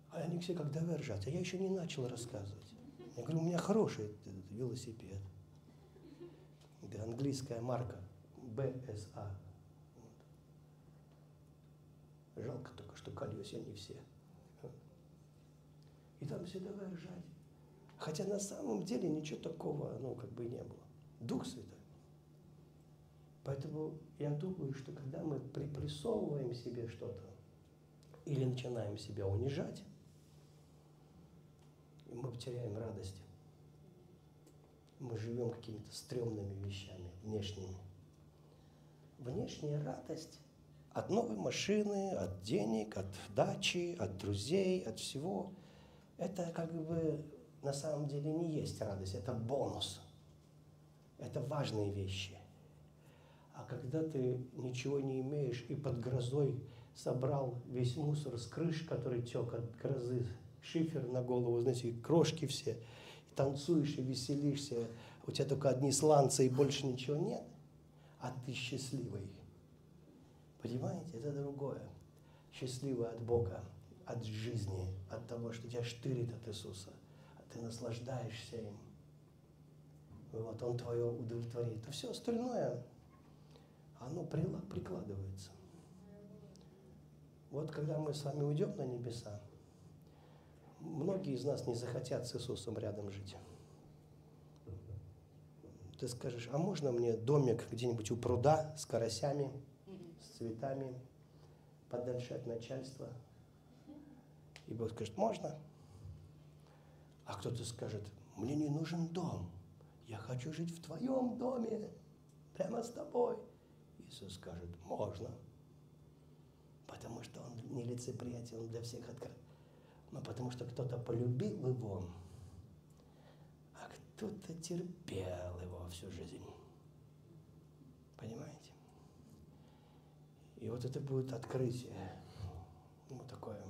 А они все как давай ржать. А я еще не начал рассказывать. Я говорю, у меня хороший велосипед. Это английская марка. BSA. Вот. Жалко только, что колеса не все. И там все давай ржать. Хотя на самом деле ничего такого, ну, как бы не было. Дух Святой. Поэтому я думаю, что когда мы припрессовываем себе что-то или начинаем себя унижать, мы потеряем радость. Мы живем какими-то стрёмными вещами, внешними. Внешняя радость от новой машины, от денег, от дачи, от друзей, от всего. Это как бы на самом деле не есть радость, это бонус. Это важные вещи. А когда ты ничего не имеешь и под грозой собрал весь мусор с крыш, который тек от грозы, шифер на голову, знаете, крошки все, танцуешь и веселишься, у тебя только одни сланцы и больше ничего нет, а ты счастливый. Понимаете, это другое. Счастливый от Бога, от жизни, от того, что тебя штырит от Иисуса, а ты наслаждаешься им. Вот Он твое удовлетворит. А все остальное, оно прикладывается. Вот когда мы с вами уйдем на небеса, многие из нас не захотят с Иисусом рядом жить. Ты скажешь, а можно мне домик где-нибудь у пруда с карасями, цветами, подальше от начальства? И Бог скажет, можно. А кто-то скажет, мне не нужен дом, я хочу жить в твоем доме, прямо с тобой. Иисус скажет, можно. Потому что он нелицеприятен, он для всех открыт. Но потому что кто-то полюбил его, а кто-то терпел его всю жизнь. Понимаете? И вот это будет открытие. Ну, такое.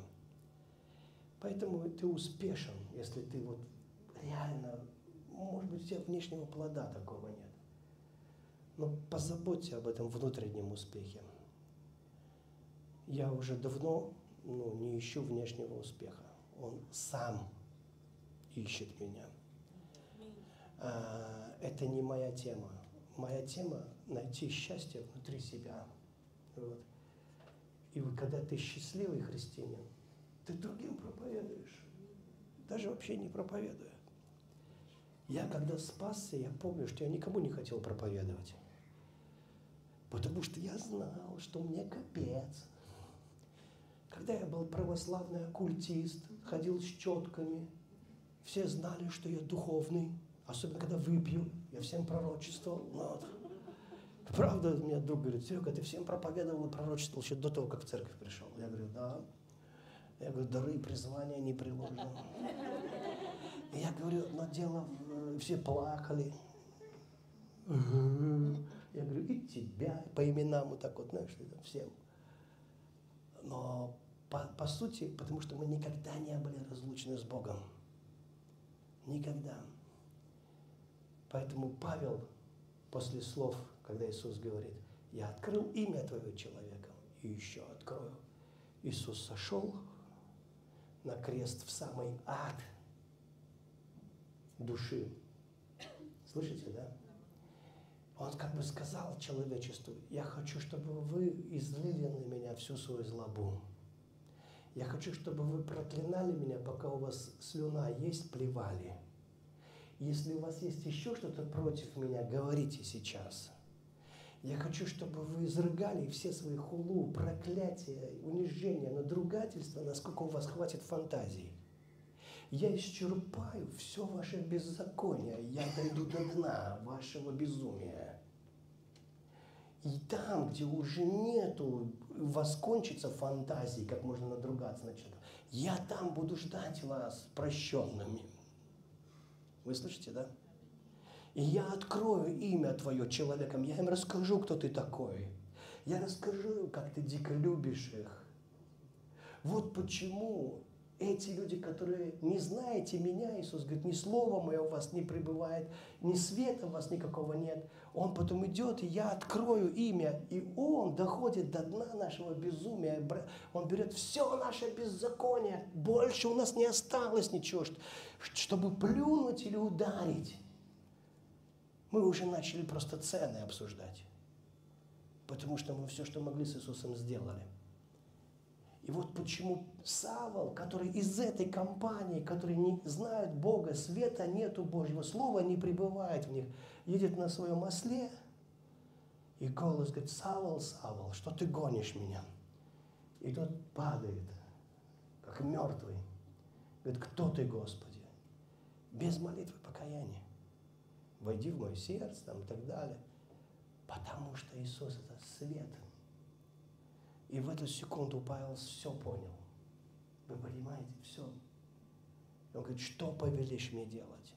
Поэтому ты успешен, если ты вот реально может быть, у тебя внешнего плода такого нет. Но позаботься об этом внутреннем успехе. Я уже давно ну, не ищу внешнего успеха. Он сам ищет меня. А, это не моя тема. Моя тема – найти счастье внутри себя. Вот. И вот, когда ты счастливый христианин, ты другим проповедуешь. Даже вообще не проповедуя. Я когда спасся, я помню, что я никому не хотел проповедовать. Потому что я знал, что мне капец. Когда я был православный оккультист, ходил с четками, все знали, что я духовный, особенно когда выпью, я всем пророчествовал. Ну, вот. Правда, у меня друг говорит, Серега, ты всем проповедовал и пророчествовал еще до того, как в церковь пришел. Я говорю, да. Я говорю, дары и призвания не приложены. Я говорю, но дело, все плакали. Я говорю, и тебя по именам вот так вот, знаешь, всем. Но по, по сути, потому что мы никогда не были разлучены с Богом. Никогда. Поэтому Павел после слов, когда Иисус говорит, я открыл имя твоего человека и еще открою. Иисус сошел на крест в самый ад – души. Слышите, да? Он как бы сказал человечеству, я хочу, чтобы вы излили на меня всю свою злобу. Я хочу, чтобы вы проклинали меня, пока у вас слюна есть, плевали. Если у вас есть еще что-то против меня, говорите сейчас. Я хочу, чтобы вы изрыгали все свои хулу, проклятия, унижения, надругательства, насколько у вас хватит фантазии я исчерпаю все ваше беззаконие, я дойду до дна вашего безумия. И там, где уже нету, у вас кончится фантазии, как можно надругаться на человека, я там буду ждать вас прощенными. Вы слышите, да? И я открою имя твое человеком, я им расскажу, кто ты такой. Я расскажу, как ты дико любишь их. Вот почему эти люди, которые не знаете меня, Иисус говорит, ни слова мое у вас не пребывает, ни света у вас никакого нет. Он потом идет, и я открою имя, и он доходит до дна нашего безумия. Он берет все наше беззаконие, больше у нас не осталось ничего, чтобы плюнуть или ударить. Мы уже начали просто цены обсуждать, потому что мы все, что могли с Иисусом, сделали. И вот почему Савол, который из этой компании, который не знают Бога, света нету Божьего, слова не пребывает в них, едет на своем осле, и голос говорит, Савол, Савол, что ты гонишь меня? И тот падает, как мертвый. Говорит, кто ты, Господи? Без молитвы покаяния. Войди в мое сердце там, и так далее. Потому что Иисус – это свет – и в эту секунду Павел все понял. Вы понимаете, все. Он говорит, что повелишь мне делать?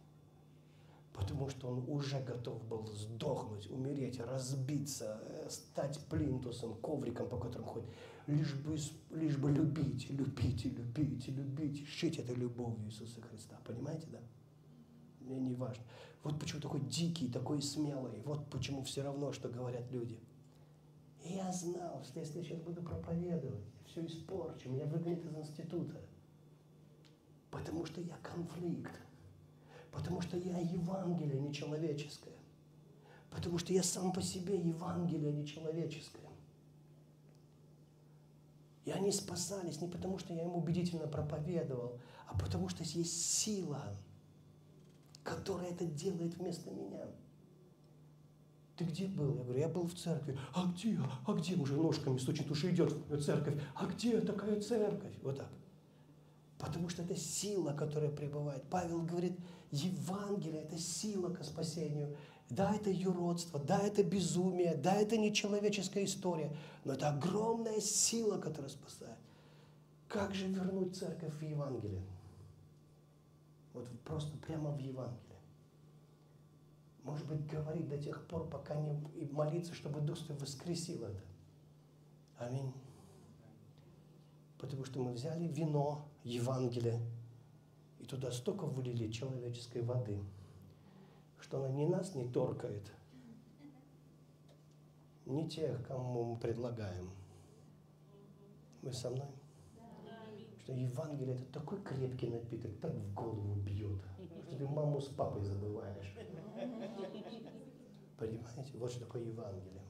Потому что он уже готов был сдохнуть, умереть, разбиться, э, стать плинтусом, ковриком, по которому ходит. Лишь бы, лишь бы любить, любить, любить, любить, шить это любовью Иисуса Христа. Понимаете, да? мне не важно. Вот почему такой дикий, такой смелый. Вот почему все равно, что говорят люди. И я знал, что если я сейчас буду проповедовать, все испорчу, меня выгонят из института. Потому что я конфликт. Потому что я Евангелие нечеловеческое. Потому что я сам по себе Евангелие нечеловеческое. И они спасались не потому, что я им убедительно проповедовал, а потому что есть сила, которая это делает вместо меня. Ты где был? Я говорю, я был в церкви. А где? А где? Уже ножками стучит, уже идет в церковь. А где такая церковь? Вот так. Потому что это сила, которая пребывает. Павел говорит, Евангелие – это сила к спасению. Да, это юродство, да, это безумие, да, это нечеловеческая история, но это огромная сила, которая спасает. Как же вернуть церковь в Евангелие? Вот просто прямо в Евангелие. Может быть, говорить до тех пор, пока не и молиться, чтобы Дух Святой воскресил это. Аминь. Потому что мы взяли вино, Евангелие, и туда столько вылили человеческой воды – что она ни нас не торкает, ни тех, кому мы предлагаем. Вы со мной? Что Евангелие – это такой крепкий напиток, так в голову бьет, что ты маму с папой забываешь. Понимаете? Вот что такое Евангелие.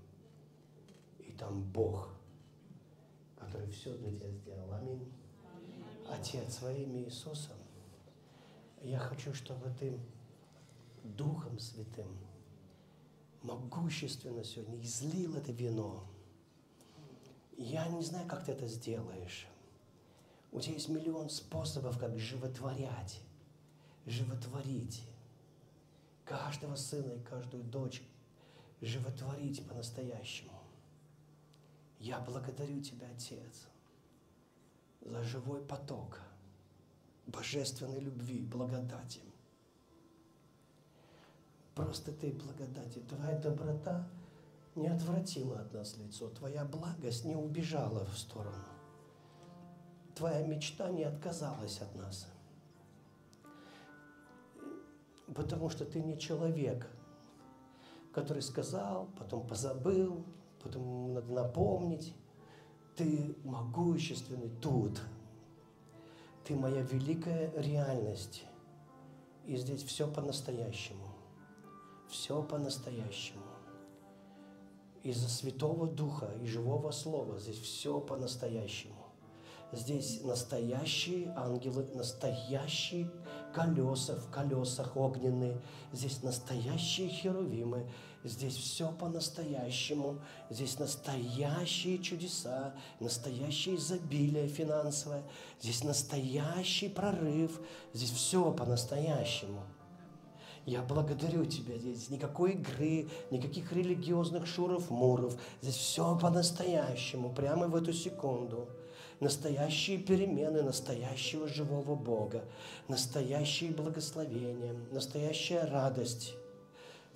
И там Бог, который все для тебя сделал. Аминь. Отец, своим Иисусом, я хочу, чтобы ты Духом Святым могущественно сегодня излил это вино. Я не знаю, как ты это сделаешь. У тебя есть миллион способов, как животворять, животворить каждого сына и каждую дочь, животворить по-настоящему. Я благодарю Тебя, Отец, за живой поток божественной любви, благодати – Просто Ты благодати, Твоя доброта не отвратила от нас лицо, Твоя благость не убежала в сторону. Твоя мечта не отказалась от нас. Потому что Ты не человек, который сказал, потом позабыл, потом надо напомнить. Ты могущественный тут. Ты моя великая реальность. И здесь все по-настоящему все по-настоящему. Из-за Святого Духа и Живого Слова здесь все по-настоящему. Здесь настоящие ангелы, настоящие колеса в колесах огненные. Здесь настоящие херувимы. Здесь все по-настоящему. Здесь настоящие чудеса, настоящее изобилие финансовое. Здесь настоящий прорыв. Здесь все по-настоящему. Я благодарю Тебя. Здесь никакой игры, никаких религиозных шуров-муров. Здесь все по-настоящему, прямо в эту секунду. Настоящие перемены настоящего живого Бога, настоящие благословения, настоящая радость.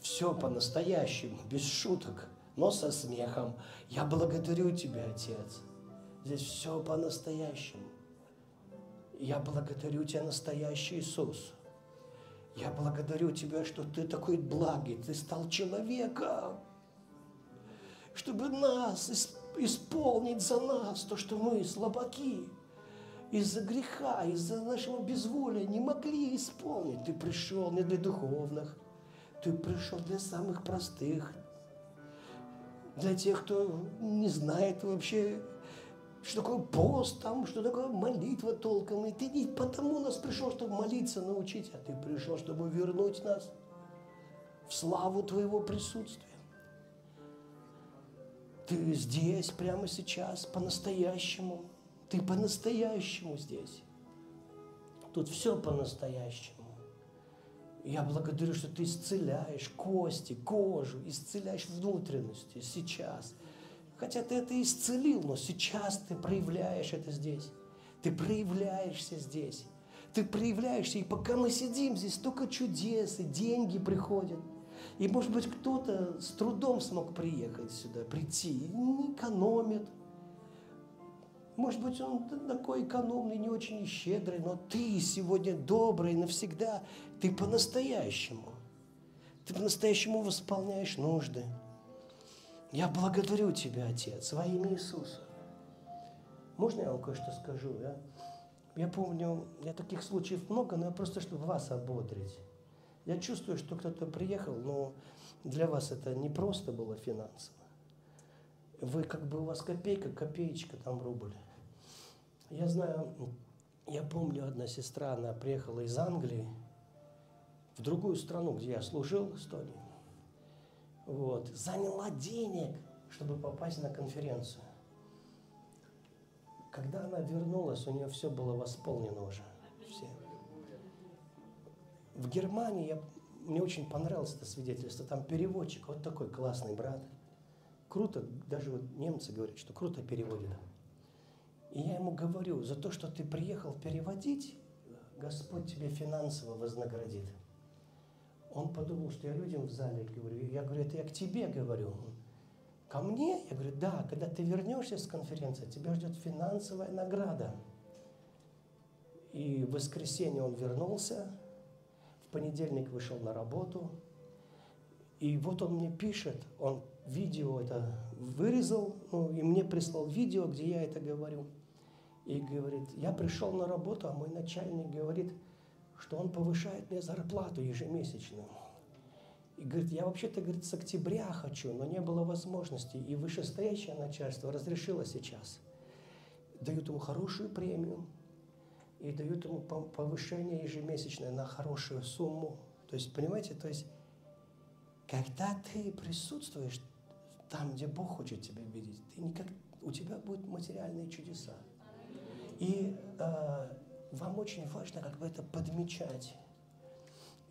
Все по-настоящему, без шуток, но со смехом. Я благодарю Тебя, Отец. Здесь все по-настоящему. Я благодарю Тебя, настоящий Иисус. Я благодарю Тебя, что Ты такой благий, Ты стал человеком, чтобы нас исполнить за нас то, что мы слабаки, из-за греха, из-за нашего безволия не могли исполнить. Ты пришел не для духовных, Ты пришел для самых простых, для тех, кто не знает вообще что такое пост, там, что такое молитва толком. И ты не потому нас пришел, чтобы молиться, научить, а ты пришел, чтобы вернуть нас в славу Твоего присутствия. Ты здесь, прямо сейчас, по-настоящему. Ты по-настоящему здесь. Тут все по-настоящему. Я благодарю, что ты исцеляешь кости, кожу, исцеляешь внутренности сейчас – Хотя ты это исцелил, но сейчас ты проявляешь это здесь. Ты проявляешься здесь. Ты проявляешься, и пока мы сидим здесь, столько чудес, и деньги приходят. И, может быть, кто-то с трудом смог приехать сюда, прийти, не экономит. Может быть, он такой экономный, не очень щедрый, но ты сегодня добрый навсегда. Ты по-настоящему. Ты по-настоящему восполняешь нужды. Я благодарю Тебя, Отец, во имя Иисуса. Можно я вам кое-что скажу? Я, я помню, я таких случаев много, но я просто, чтобы вас ободрить. Я чувствую, что кто-то приехал, но для вас это не просто было финансово. Вы как бы у вас копейка, копеечка, там рубль. Я знаю, я помню, одна сестра, она приехала из Англии в другую страну, где я служил, в Эстонии. Вот, заняла денег, чтобы попасть на конференцию. Когда она вернулась, у нее все было восполнено уже. В Германии я, мне очень понравилось это свидетельство. Там переводчик, вот такой классный брат. Круто, даже вот немцы говорят, что круто переводит. И я ему говорю, за то, что ты приехал переводить, Господь тебе финансово вознаградит. Он подумал, что я людям в зале говорю. Я говорю, это я к тебе говорю. Ко мне? Я говорю, да, когда ты вернешься с конференции, тебя ждет финансовая награда. И в воскресенье он вернулся, понедельник вышел на работу, и вот он мне пишет, он видео это вырезал, ну, и мне прислал видео, где я это говорю – и говорит, я пришел на работу, а мой начальник говорит, что он повышает мне зарплату ежемесячную. И говорит, я вообще-то, говорит, с октября хочу, но не было возможности. И вышестоящее начальство разрешило сейчас. Дают ему хорошую премию и дают ему повышение ежемесячное на хорошую сумму. То есть, понимаете, то есть, когда ты присутствуешь там, где Бог хочет тебя видеть, ты никак, у тебя будут материальные чудеса. И э, вам очень важно как бы это подмечать.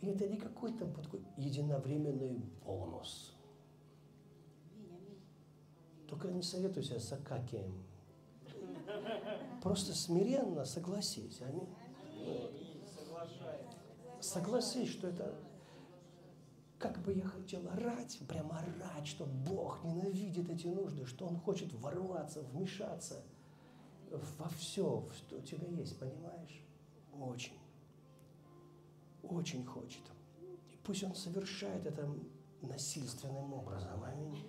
И это не какой-то такой единовременный бонус. Только не советую с Акакием. Просто смиренно согласись. Аминь. Согласись, что это как бы я хотел орать, прямо орать, что Бог ненавидит эти нужды, что Он хочет ворваться, вмешаться – во все, что у тебя есть, понимаешь? Очень. Очень хочет. И пусть он совершает это насильственным образом. Аминь.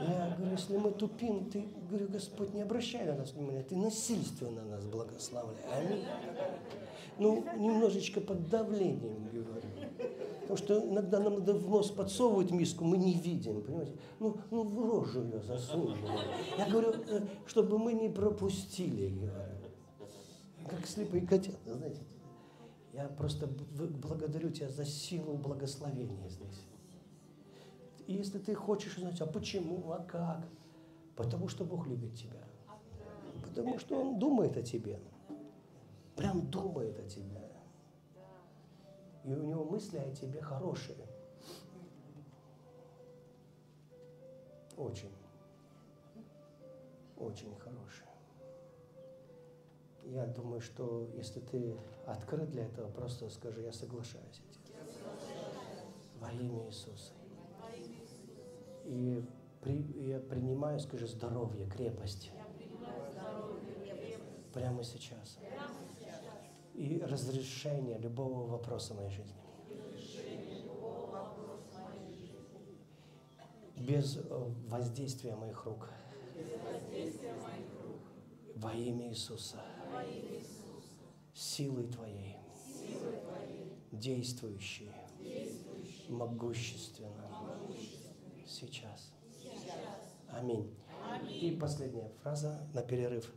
Я говорю, если мы тупим, ты, говорю, Господь, не обращай на нас внимания, ты насильственно нас благословляй. Аминь. Ну, немножечко под давлением, говорю. Потому что иногда нам надо в нос подсовывать миску, мы не видим, понимаете? Ну, ну в рожу ее засунь. Я говорю, э, чтобы мы не пропустили, говорю. Как слепые котята, знаете. Я просто благодарю тебя за силу благословения здесь. И если ты хочешь узнать, а почему, а как? Потому что Бог любит тебя. Потому что Он думает о тебе. Прям думает о тебе и у него мысли о тебе хорошие. Очень. Очень хорошие. Я думаю, что если ты открыт для этого, просто скажи, я соглашаюсь этим. Во имя Иисуса. И при, я принимаю, скажи, здоровье, крепость. Прямо сейчас и разрешение любого вопроса моей жизни. Без э, воздействия моих рук. Во имя Иисуса. Силой Твоей. Действующей. Могущественно. Сейчас. Аминь. И последняя фраза на перерыв.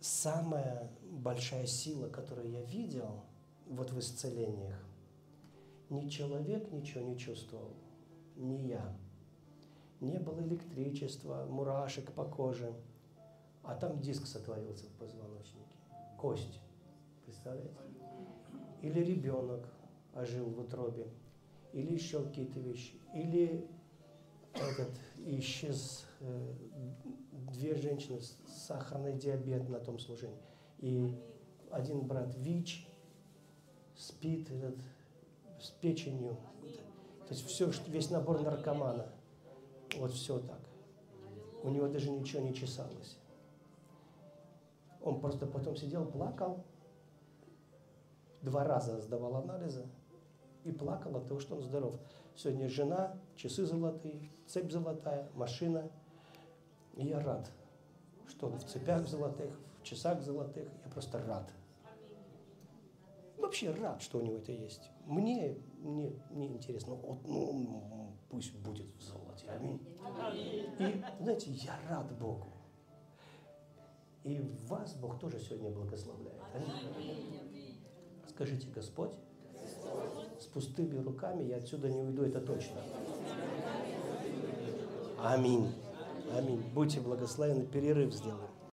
Самая большая сила, которую я видел вот в исцелениях, ни человек ничего не чувствовал, ни я. Не было электричества, мурашек по коже, а там диск сотворился в позвоночнике, кость, представляете? Или ребенок ожил в утробе, или еще какие-то вещи, или этот исчез э, две женщины с сахарный диабет на том служении и один брат ВИЧ спит этот, с печенью. То есть все, весь набор наркомана. Вот все так. У него даже ничего не чесалось. Он просто потом сидел, плакал. Два раза сдавал анализы и плакал от того, что он здоров. Сегодня жена, часы золотые, цепь золотая, машина. И я рад, что он в цепях золотых, в часах золотых. Я просто рад. Вообще рад, что у него это есть. Мне не, не интересно. Вот, ну, пусть будет в золоте. Аминь. И, знаете, я рад Богу. И вас Бог тоже сегодня благословляет. Аминь. Скажите, Господь, с пустыми руками я отсюда не уйду, это точно. Аминь. Аминь. Будьте благословены, перерыв сделаем.